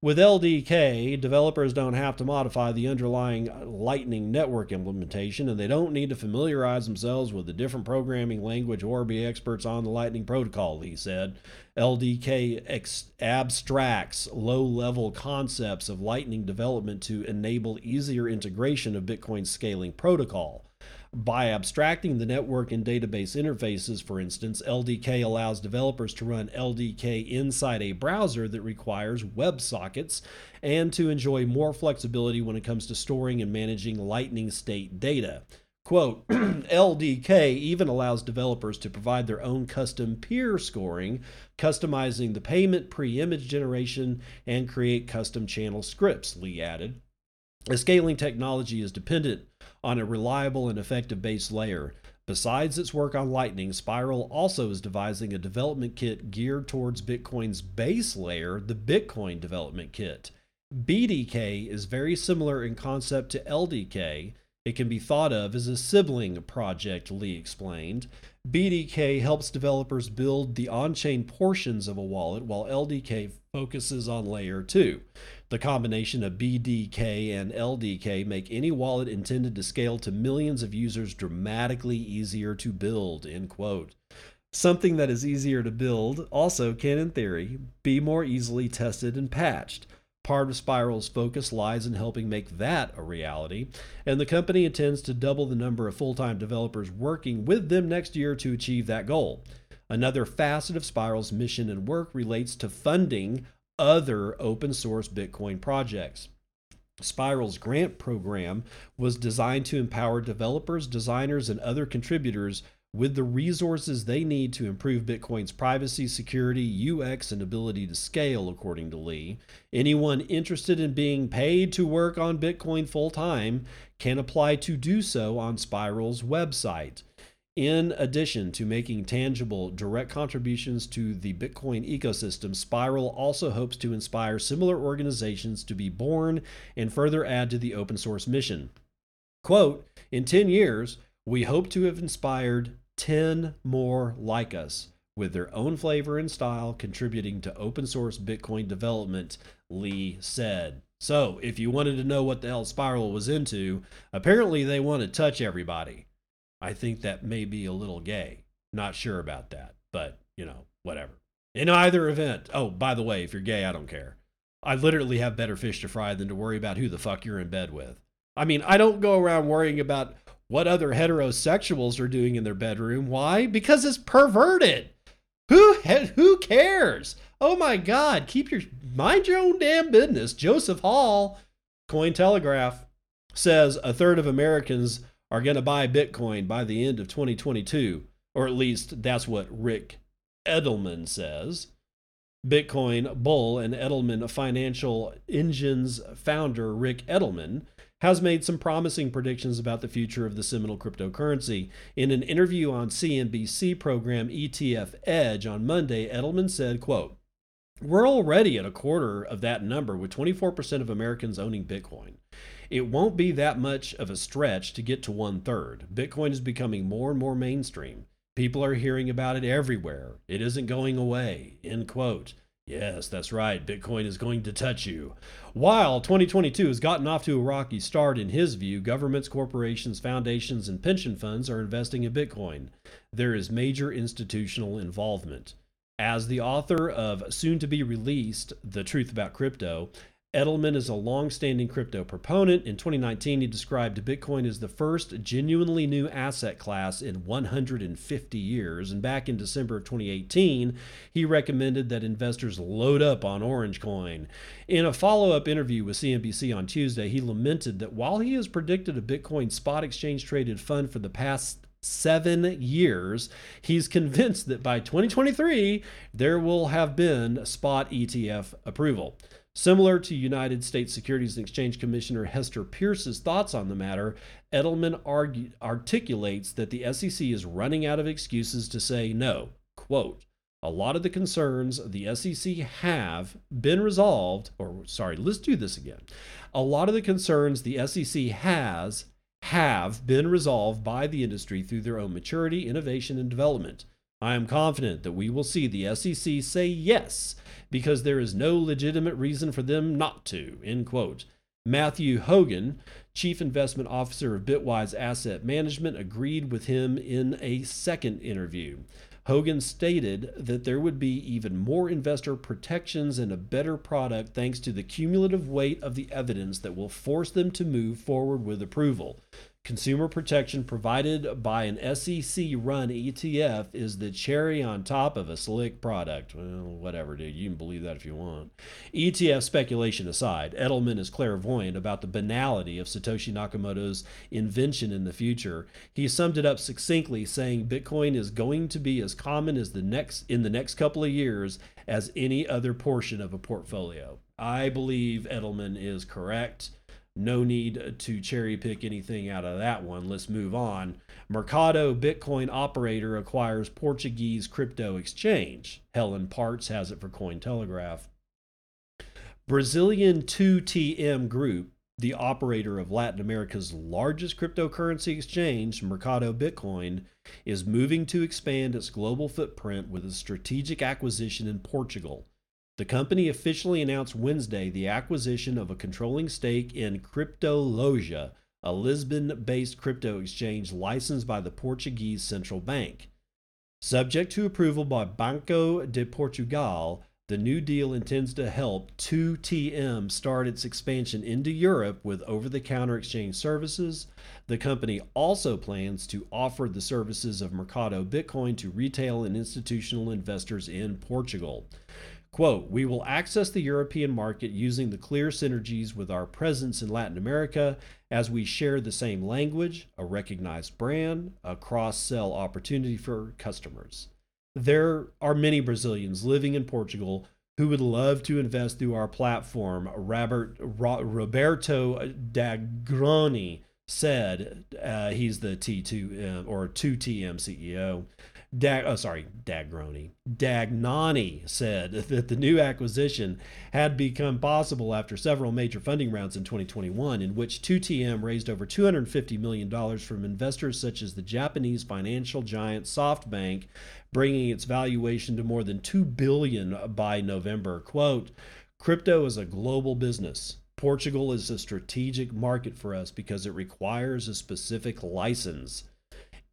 with LDK, developers don't have to modify the underlying Lightning Network implementation, and they don't need to familiarize themselves with the different programming language or be experts on the Lightning protocol, he said. LDK ex- abstracts low level concepts of Lightning development to enable easier integration of Bitcoin's scaling protocol. By abstracting the network and database interfaces, for instance, LDK allows developers to run LDK inside a browser that requires WebSockets and to enjoy more flexibility when it comes to storing and managing Lightning State data. Quote, LDK even allows developers to provide their own custom peer scoring, customizing the payment pre image generation, and create custom channel scripts, Lee added. The scaling technology is dependent on a reliable and effective base layer. Besides its work on Lightning, Spiral also is devising a development kit geared towards Bitcoin's base layer, the Bitcoin Development Kit. BDK is very similar in concept to LDK. It can be thought of as a sibling project, Lee explained. BDK helps developers build the on chain portions of a wallet, while LDK focuses on layer 2. The combination of BDK and LDK make any wallet intended to scale to millions of users dramatically easier to build. End quote. Something that is easier to build also can, in theory, be more easily tested and patched. Part of Spiral's focus lies in helping make that a reality, and the company intends to double the number of full time developers working with them next year to achieve that goal. Another facet of Spiral's mission and work relates to funding other open source Bitcoin projects. Spiral's grant program was designed to empower developers, designers, and other contributors with the resources they need to improve Bitcoin's privacy, security, UX, and ability to scale, according to Lee. Anyone interested in being paid to work on Bitcoin full time can apply to do so on Spiral's website. In addition to making tangible direct contributions to the Bitcoin ecosystem, Spiral also hopes to inspire similar organizations to be born and further add to the open source mission. Quote, in 10 years, we hope to have inspired 10 more like us with their own flavor and style contributing to open source Bitcoin development, Lee said. So, if you wanted to know what the hell Spiral was into, apparently they want to touch everybody. I think that may be a little gay. Not sure about that, but you know, whatever. In either event, oh, by the way, if you're gay, I don't care. I literally have better fish to fry than to worry about who the fuck you're in bed with. I mean, I don't go around worrying about what other heterosexuals are doing in their bedroom. Why? Because it's perverted. Who who cares? Oh my God! Keep your mind your own damn business. Joseph Hall, Cointelegraph, says a third of Americans are going to buy Bitcoin by the end of 2022, or at least that's what Rick Edelman says. Bitcoin bull and Edelman Financial Engines founder Rick Edelman has made some promising predictions about the future of the seminal cryptocurrency. In an interview on CNBC program ETF Edge on Monday, Edelman said, quote, we're already at a quarter of that number with 24% of Americans owning Bitcoin. It won't be that much of a stretch to get to one third. Bitcoin is becoming more and more mainstream. People are hearing about it everywhere. It isn't going away. End quote. Yes, that's right. Bitcoin is going to touch you. While 2022 has gotten off to a rocky start, in his view, governments, corporations, foundations, and pension funds are investing in Bitcoin. There is major institutional involvement. As the author of soon to be released The Truth About Crypto, Edelman is a long-standing crypto proponent. In 2019, he described Bitcoin as the first genuinely new asset class in 150 years. And back in December of 2018, he recommended that investors load up on Orange Coin. In a follow-up interview with CNBC on Tuesday, he lamented that while he has predicted a Bitcoin spot exchange traded fund for the past seven years. He's convinced that by 2023, there will have been spot ETF approval. Similar to United States Securities and Exchange Commissioner Hester Peirce's thoughts on the matter, Edelman argue, articulates that the SEC is running out of excuses to say no. Quote, a lot of the concerns the SEC have been resolved, or sorry, let's do this again. A lot of the concerns the SEC has have been resolved by the industry through their own maturity, innovation, and development. I am confident that we will see the SEC say yes because there is no legitimate reason for them not to. End quote. Matthew Hougan, Chief Investment Officer of Bitwise Asset Management, agreed with him in a second interview. Hogan stated that there would be even more investor protections and a better product thanks to the cumulative weight of the evidence that will force them to move forward with approval. Consumer protection provided by an SEC run ETF is the cherry on top of a slick product. Well, whatever, dude. You can believe that if you want. ETF speculation aside, Edelman is clairvoyant about the banality of Satoshi Nakamoto's invention in the future. He summed it up succinctly, saying Bitcoin is going to be as common as the next in the next couple of years as any other portion of a portfolio. I believe Edelman is correct. No need to cherry pick anything out of that one. Let's move on. Mercado Bitcoin operator acquires Portuguese crypto exchange. Helen Partz has it for Cointelegraph. Brazilian 2TM Group the operator of Latin America's largest cryptocurrency exchange, Mercado Bitcoin, is moving to expand its global footprint with a strategic acquisition in Portugal. The company officially announced Wednesday the acquisition of a controlling stake in CryptoLoja, a Lisbon based crypto exchange licensed by the Portuguese Central Bank. Subject to approval by Banco de Portugal, the new deal intends to help 2TM start its expansion into Europe with over the counter exchange services. The company also plans to offer the services of Mercado Bitcoin to retail and institutional investors in Portugal. Quote, we will access the European market using the clear synergies with our presence in Latin America as we share the same language, a recognized brand, a cross sell opportunity for customers. There are many Brazilians living in Portugal who would love to invest through our platform, Robert, Roberto Dagroni said. Uh, he's the T2 uh, or 2TM CEO. Dag, oh, sorry, Dagroni. Dagnani said that the new acquisition had become possible after several major funding rounds in 2021, in which 2TM raised over $250 million from investors such as the Japanese financial giant SoftBank, bringing its valuation to more than 2 billion by November. Quote, Crypto is a global business. Portugal is a strategic market for us because it requires a specific license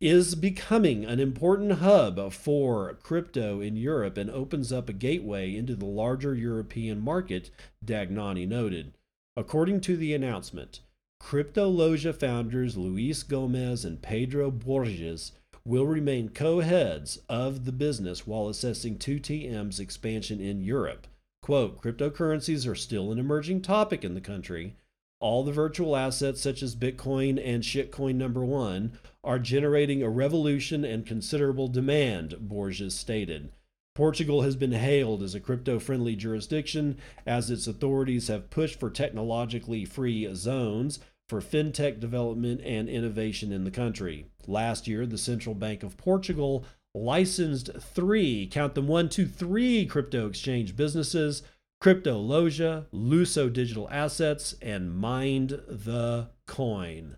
is becoming an important hub for crypto in Europe and opens up a gateway into the larger European market, Dagnani noted. According to the announcement, CryptoLoja founders Luis Gomez and Pedro Borges will remain co heads of the business while assessing 2TM's expansion in Europe. Quote, cryptocurrencies are still an emerging topic in the country. All the virtual assets, such as Bitcoin and shitcoin number one, are generating a revolution and considerable demand, Borges stated. Portugal has been hailed as a crypto friendly jurisdiction as its authorities have pushed for technologically free zones for fintech development and innovation in the country. Last year, the Central Bank of Portugal licensed three, count them one, two, three crypto exchange businesses CryptoLoja, Luso Digital Assets, and Mind the Coin.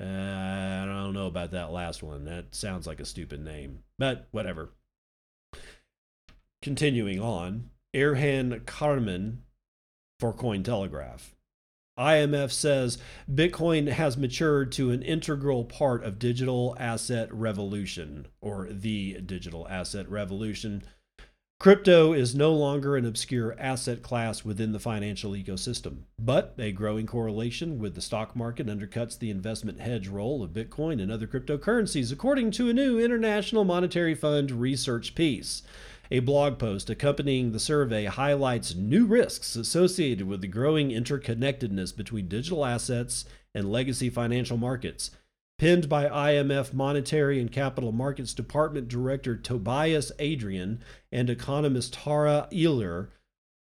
Uh, I don't know about that last one. That sounds like a stupid name, but whatever. Continuing on, Erhan Carmen for Cointelegraph. IMF says Bitcoin has matured to an integral part of digital asset revolution or the digital asset revolution Crypto is no longer an obscure asset class within the financial ecosystem, but a growing correlation with the stock market undercuts the investment hedge role of Bitcoin and other cryptocurrencies, according to a new International Monetary Fund research piece. A blog post accompanying the survey highlights new risks associated with the growing interconnectedness between digital assets and legacy financial markets penned by IMF Monetary and Capital Markets Department Director Tobias Adrian and economist Tara Iyer,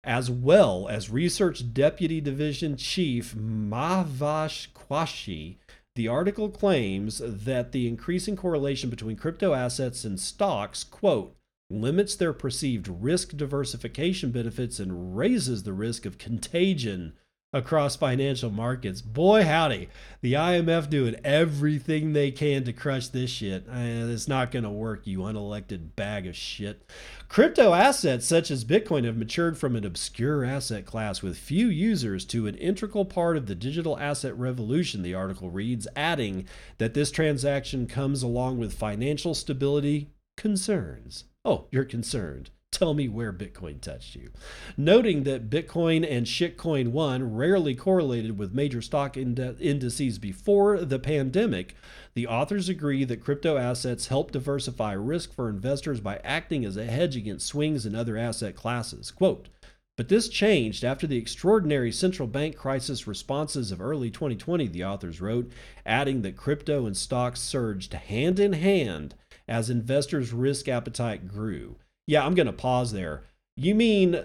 as well as Research Deputy Division Chief Mahvash Qureshi. The article claims that the increasing correlation between crypto assets and stocks, quote, limits their perceived risk diversification benefits and raises the risk of contagion across financial markets. Boy, howdy, the IMF doing everything they can to crush this shit. And it's not going to work, you unelected bag of shit. Crypto assets such as Bitcoin have matured from an obscure asset class with few users to an integral part of the digital asset revolution, the article reads, adding that this transaction comes along with financial stability concerns. Oh, you're concerned tell me where Bitcoin touched you. Noting that Bitcoin and Shitcoin 1 rarely correlated with major stock indices before the pandemic, the authors agree that crypto assets help diversify risk for investors by acting as a hedge against swings in other asset classes. Quote, but this changed after the extraordinary central bank crisis responses of early 2020, the authors wrote, adding that crypto and stocks surged hand in hand as investors' risk appetite grew. Yeah, I'm going to pause there. You mean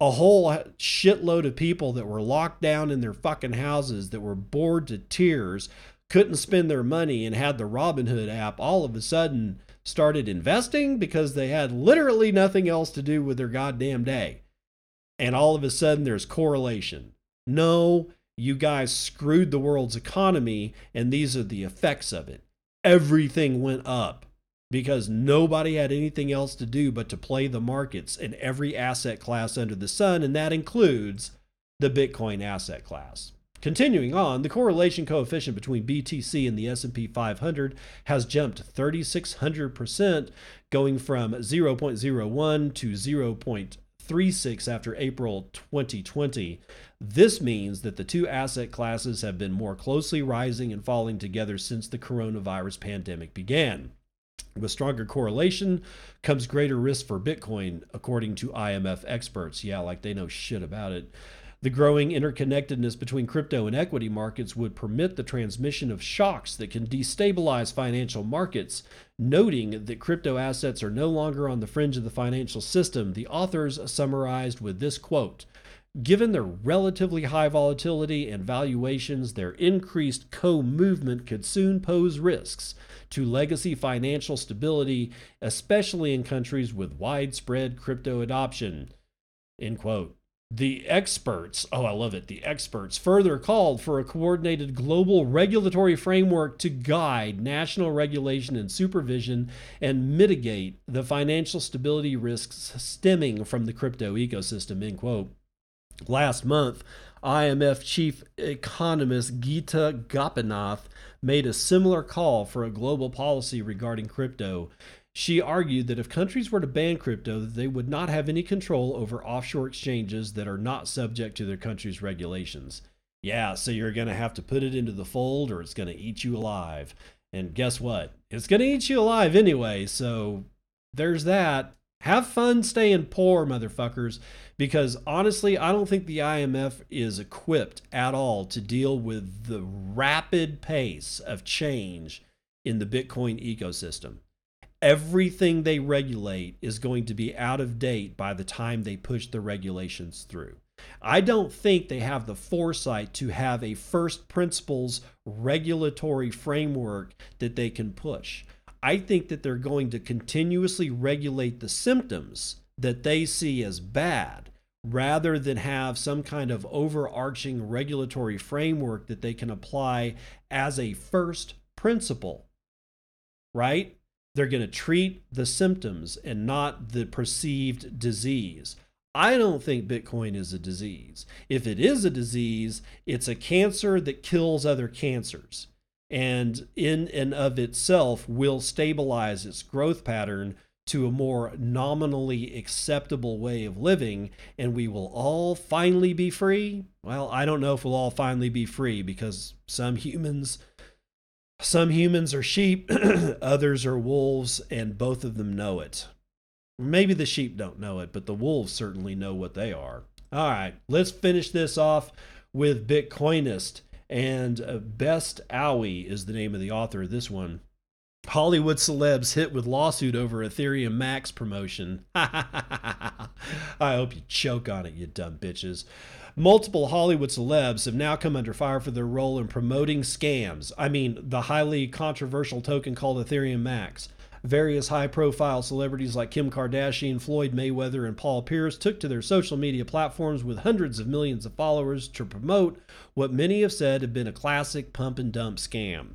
a whole shitload of people that were locked down in their fucking houses, that were bored to tears, couldn't spend their money, and had the Robinhood app all of a sudden started investing because they had literally nothing else to do with their goddamn day. And all of a sudden there's correlation. No, you guys screwed the world's economy, and these are the effects of it. Everything went up because nobody had anything else to do but to play the markets in every asset class under the sun, and that includes the Bitcoin asset class. Continuing on, the correlation coefficient between BTC and the S&P 500 has jumped 3600%, going from 0.01 to 0.36 after April 2020. This means that the two asset classes have been more closely rising and falling together since the coronavirus pandemic began. With stronger correlation comes greater risk for Bitcoin, according to IMF experts. Yeah, like they know shit about it. The growing interconnectedness between crypto and equity markets would permit the transmission of shocks that can destabilize financial markets. Noting that crypto assets are no longer on the fringe of the financial system, the authors summarized with this quote Given their relatively high volatility and valuations, their increased co movement could soon pose risks to legacy financial stability, especially in countries with widespread crypto adoption. End quote. The experts, oh, I love it. The experts further called for a coordinated global regulatory framework to guide national regulation and supervision and mitigate the financial stability risks stemming from the crypto ecosystem, end quote. Last month, IMF chief economist Gita Gopinath made a similar call for a global policy regarding crypto. She argued that if countries were to ban crypto, they would not have any control over offshore exchanges that are not subject to their country's regulations. Yeah, so you're going to have to put it into the fold or it's going to eat you alive. And guess what? It's going to eat you alive anyway. So there's that. Have fun staying poor, motherfuckers, because honestly, I don't think the IMF is equipped at all to deal with the rapid pace of change in the Bitcoin ecosystem everything they regulate is going to be out of date by the time they push the regulations through. I don't think they have the foresight to have a first principles regulatory framework that they can push. I think that they're going to continuously regulate the symptoms that they see as bad rather than have some kind of overarching regulatory framework that they can apply as a first principle. Right? They're going to treat the symptoms and not the perceived disease. I don't think Bitcoin is a disease. If it is a disease, it's a cancer that kills other cancers and in and of itself will stabilize its growth pattern to a more nominally acceptable way of living and we will all finally be free. Well, I don't know if we'll all finally be free because some humans some humans are sheep, others are wolves, and both of them know it. Maybe the sheep don't know it, but the wolves certainly know what they are. All right, let's finish this off with Bitcoinist. And uh, Best Owie is the name of the author of this one. Hollywood celebs hit with lawsuit over Ethereum Max promotion. I hope you choke on it, you dumb bitches. Multiple Hollywood celebs have now come under fire for their role in promoting scams. I mean, the highly controversial token called Ethereum Max. Various high profile celebrities like Kim Kardashian, Floyd Mayweather, and Paul Pierce took to their social media platforms with hundreds of millions of followers to promote what many have said have been a classic pump and dump scam.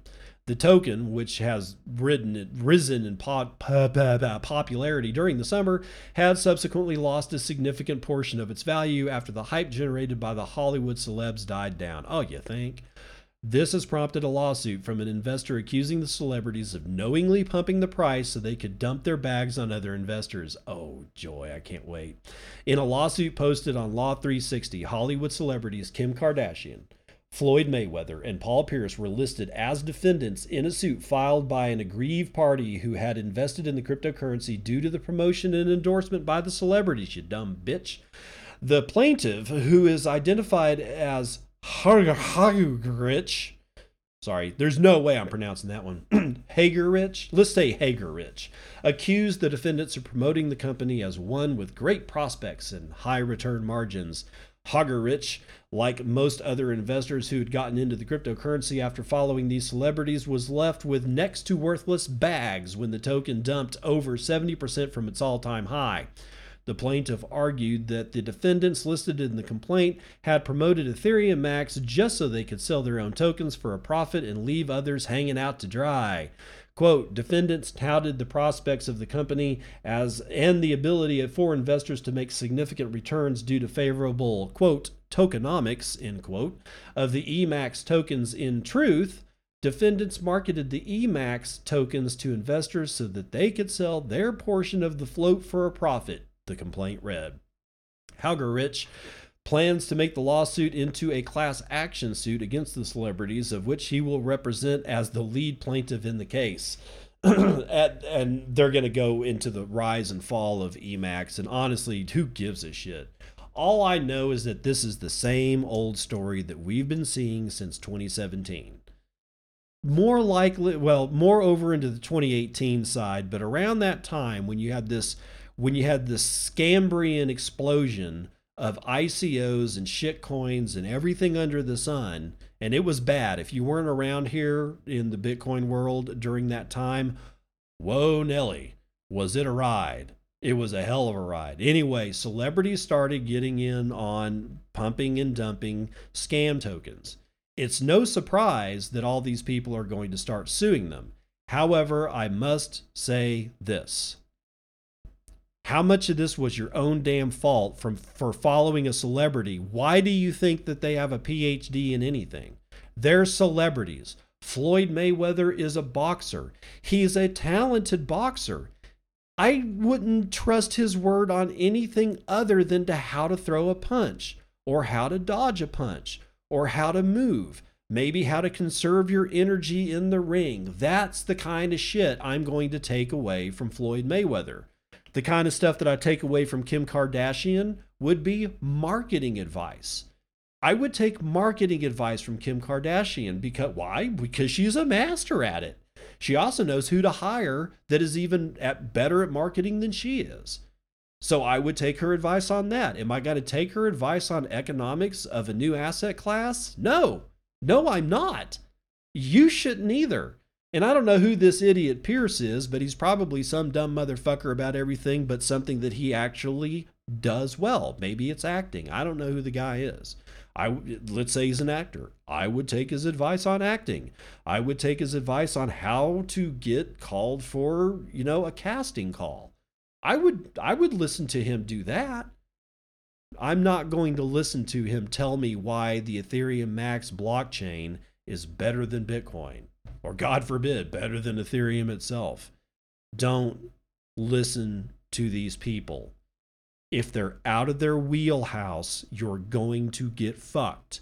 The token, which has ridden, risen in popularity during the summer, has subsequently lost a significant portion of its value after the hype generated by the Hollywood celebs died down. Oh, you think? This has prompted a lawsuit from an investor accusing the celebrities of knowingly pumping the price so they could dump their bags on other investors. Oh, joy, I can't wait. In a lawsuit posted on Law 360, Hollywood celebrities Kim Kardashian, Floyd Mayweather and Paul Pierce were listed as defendants in a suit filed by an aggrieved party who had invested in the cryptocurrency due to the promotion and endorsement by the celebrities, you dumb bitch. The plaintiff, who is identified as Hagerich, sorry, there's no way I'm pronouncing that one, Hagerich, let's say Hagerich, accused the defendants of promoting the company as one with great prospects and high return margins. Hagerich, like most other investors who had gotten into the cryptocurrency after following these celebrities, was left with next to worthless bags when the token dumped over 70% from its all time high. The plaintiff argued that the defendants listed in the complaint had promoted Ethereum Max just so they could sell their own tokens for a profit and leave others hanging out to dry. Quote, defendants touted the prospects of the company as and the ability of for investors to make significant returns due to favorable, quote, tokenomics, end quote, of the EMAX tokens. In truth, defendants marketed the EMAX tokens to investors so that they could sell their portion of the float for a profit, the complaint read. Haugerich plans to make the lawsuit into a class action suit against the celebrities, of which he will represent as the lead plaintiff in the case. At, and they're going to go into the rise and fall of Emax. And honestly, who gives a shit? All I know is that this is the same old story that we've been seeing since 2017. More likely, well, more over into the 2018 side, but around that time when you had this, when you had this Scambrian explosion of ICOs and shitcoins and everything under the sun. And it was bad. If you weren't around here in the Bitcoin world during that time, whoa, Nelly, was it a ride? It was a hell of a ride. Anyway, celebrities started getting in on pumping and dumping scam tokens. It's no surprise that all these people are going to start suing them. However, I must say this how much of this was your own damn fault from for following a celebrity? Why do you think that they have a PhD in anything? They're celebrities. Floyd Mayweather is a boxer. He's a talented boxer. I wouldn't trust his word on anything other than to how to throw a punch or how to dodge a punch or how to move. Maybe how to conserve your energy in the ring. That's the kind of shit I'm going to take away from Floyd Mayweather. The kind of stuff that I take away from Kim Kardashian would be marketing advice. I would take marketing advice from Kim Kardashian because why? Because she's a master at it. She also knows who to hire that is even at better at marketing than she is. So I would take her advice on that. Am I going to take her advice on economics of a new asset class? No. No, I'm not. You shouldn't either. And I don't know who this idiot Pierce is, but he's probably some dumb motherfucker about everything but something that he actually does well. Maybe it's acting. I don't know who the guy is. I let's say he's an actor. I would take his advice on acting. I would take his advice on how to get called for, you know, a casting call. I would I would listen to him do that. I'm not going to listen to him tell me why the Ethereum Max blockchain is better than Bitcoin or God forbid, better than Ethereum itself. Don't listen to these people. If they're out of their wheelhouse, you're going to get fucked.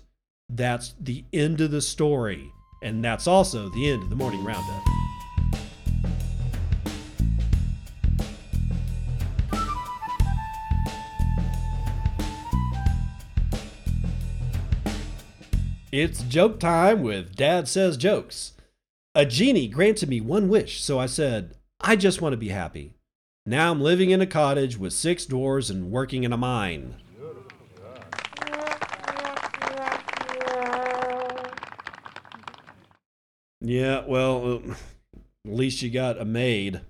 That's the end of the story. And that's also the end of the morning roundup. It's joke time with Dad Says Jokes. A genie granted me one wish, so I said, I just want to be happy. Now I'm living in a cottage with six doors and working in a mine. Yeah, well, at least you got a maid.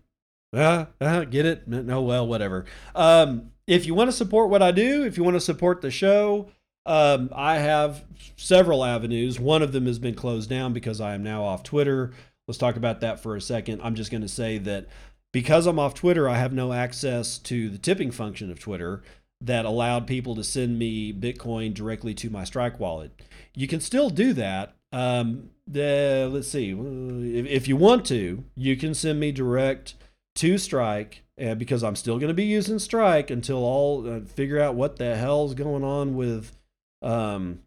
Uh, uh, get it? No, well, whatever. Um, if you want to support what I do, if you want to support the show, um, I have several avenues. One of them has been closed down because I am now off Twitter. Let's talk about that for a second. I'm just going to say that because I'm off Twitter, I have no access to the tipping function of Twitter that allowed people to send me Bitcoin directly to my Strike wallet. You can still do that. Um, the, let's see, if, if you want to, you can send me direct to Strike uh, because I'm still going to be using Strike until all uh, figure out what the hell's going on with um,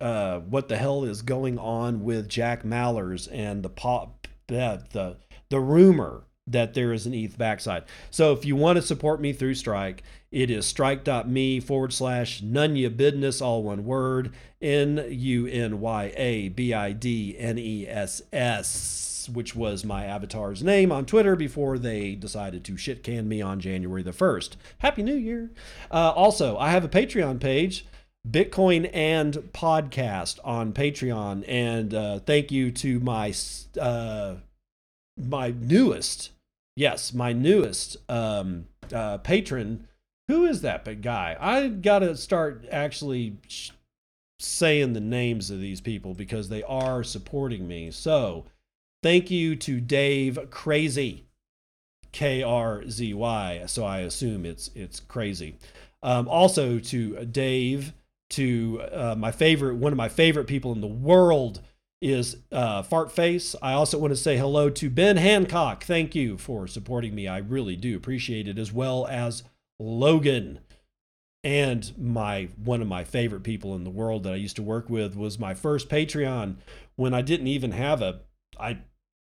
uh, what the hell is going on with Jack Mallers and the pop the the, the rumor that there is an ETH backside. So if you want to support me through Strike, it is strike.me forward slash Nunya Business, all one word, N U N Y A B I D N E S S, which was my avatar's name on Twitter before they decided to shit can me on January the 1st. Happy New Year. Uh, also, I have a Patreon page. Bitcoin and podcast on Patreon, and uh, thank you to my uh, my newest, yes, my newest um, uh, patron, who is that big guy? I got to start actually sh- saying the names of these people because they are supporting me. So, thank you to Dave Crazy, K R Z Y. So I assume it's it's crazy. Um, also to Dave, to uh, my favorite, one of my favorite people in the world is uh, Fart Face. I also want to say hello to Ben Hancock. Thank you for supporting me. I really do appreciate it, as well as Logan. And my one of my favorite people in the world that I used to work with was my first Patreon when I didn't even have a I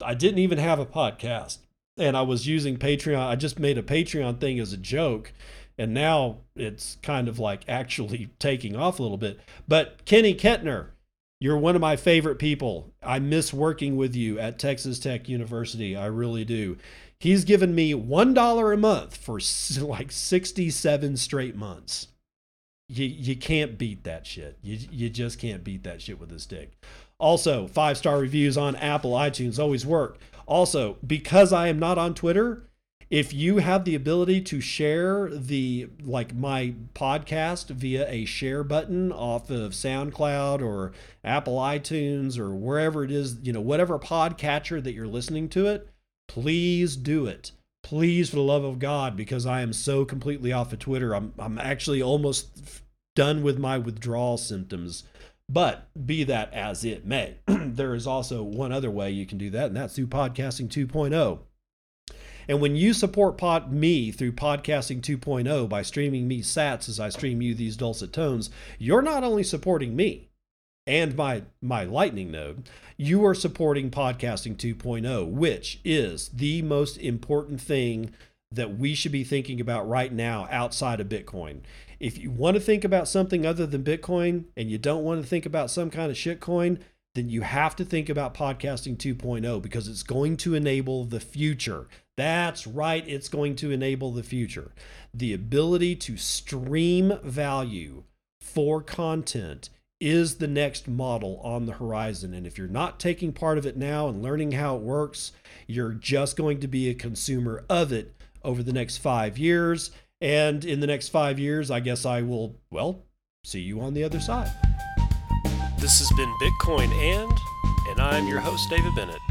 I didn't even have a podcast. And I was using Patreon. I just made a Patreon thing as a joke. And now it's kind of like actually taking off a little bit. But Kenny Kettner, you're one of my favorite people. I miss working with you at Texas Tech University. I really do. He's given me $1 a month for like 67 straight months. You, you can't beat that shit. You, you just can't beat that shit with a stick. Also, five star reviews on Apple iTunes always work. Also, because I am not on Twitter, if you have the ability to share the like my podcast via a share button off of SoundCloud or Apple iTunes or wherever it is, you know, whatever podcatcher that you're listening to it, please do it. Please, for the love of God, because I am so completely off of Twitter. I'm I'm actually almost done with my withdrawal symptoms. But be that as it may, there is also one other way you can do that, and that's through Podcasting 2.0. And when you support pod, me through Podcasting 2.0 by streaming me sats as I stream you these dulcet tones, you're not only supporting me and my my lightning node, you are supporting Podcasting 2.0, which is the most important thing that we should be thinking about right now outside of Bitcoin. If you want to think about something other than Bitcoin and you don't want to think about some kind of shitcoin, then you have to think about podcasting 2.0 because it's going to enable the future. That's right, it's going to enable the future. The ability to stream value for content is the next model on the horizon. And if you're not taking part of it now and learning how it works, you're just going to be a consumer of it over the next five years. And in the next five years, I guess I will, well, see you on the other side. This has been Bitcoin and, and I'm your host, David Bennett.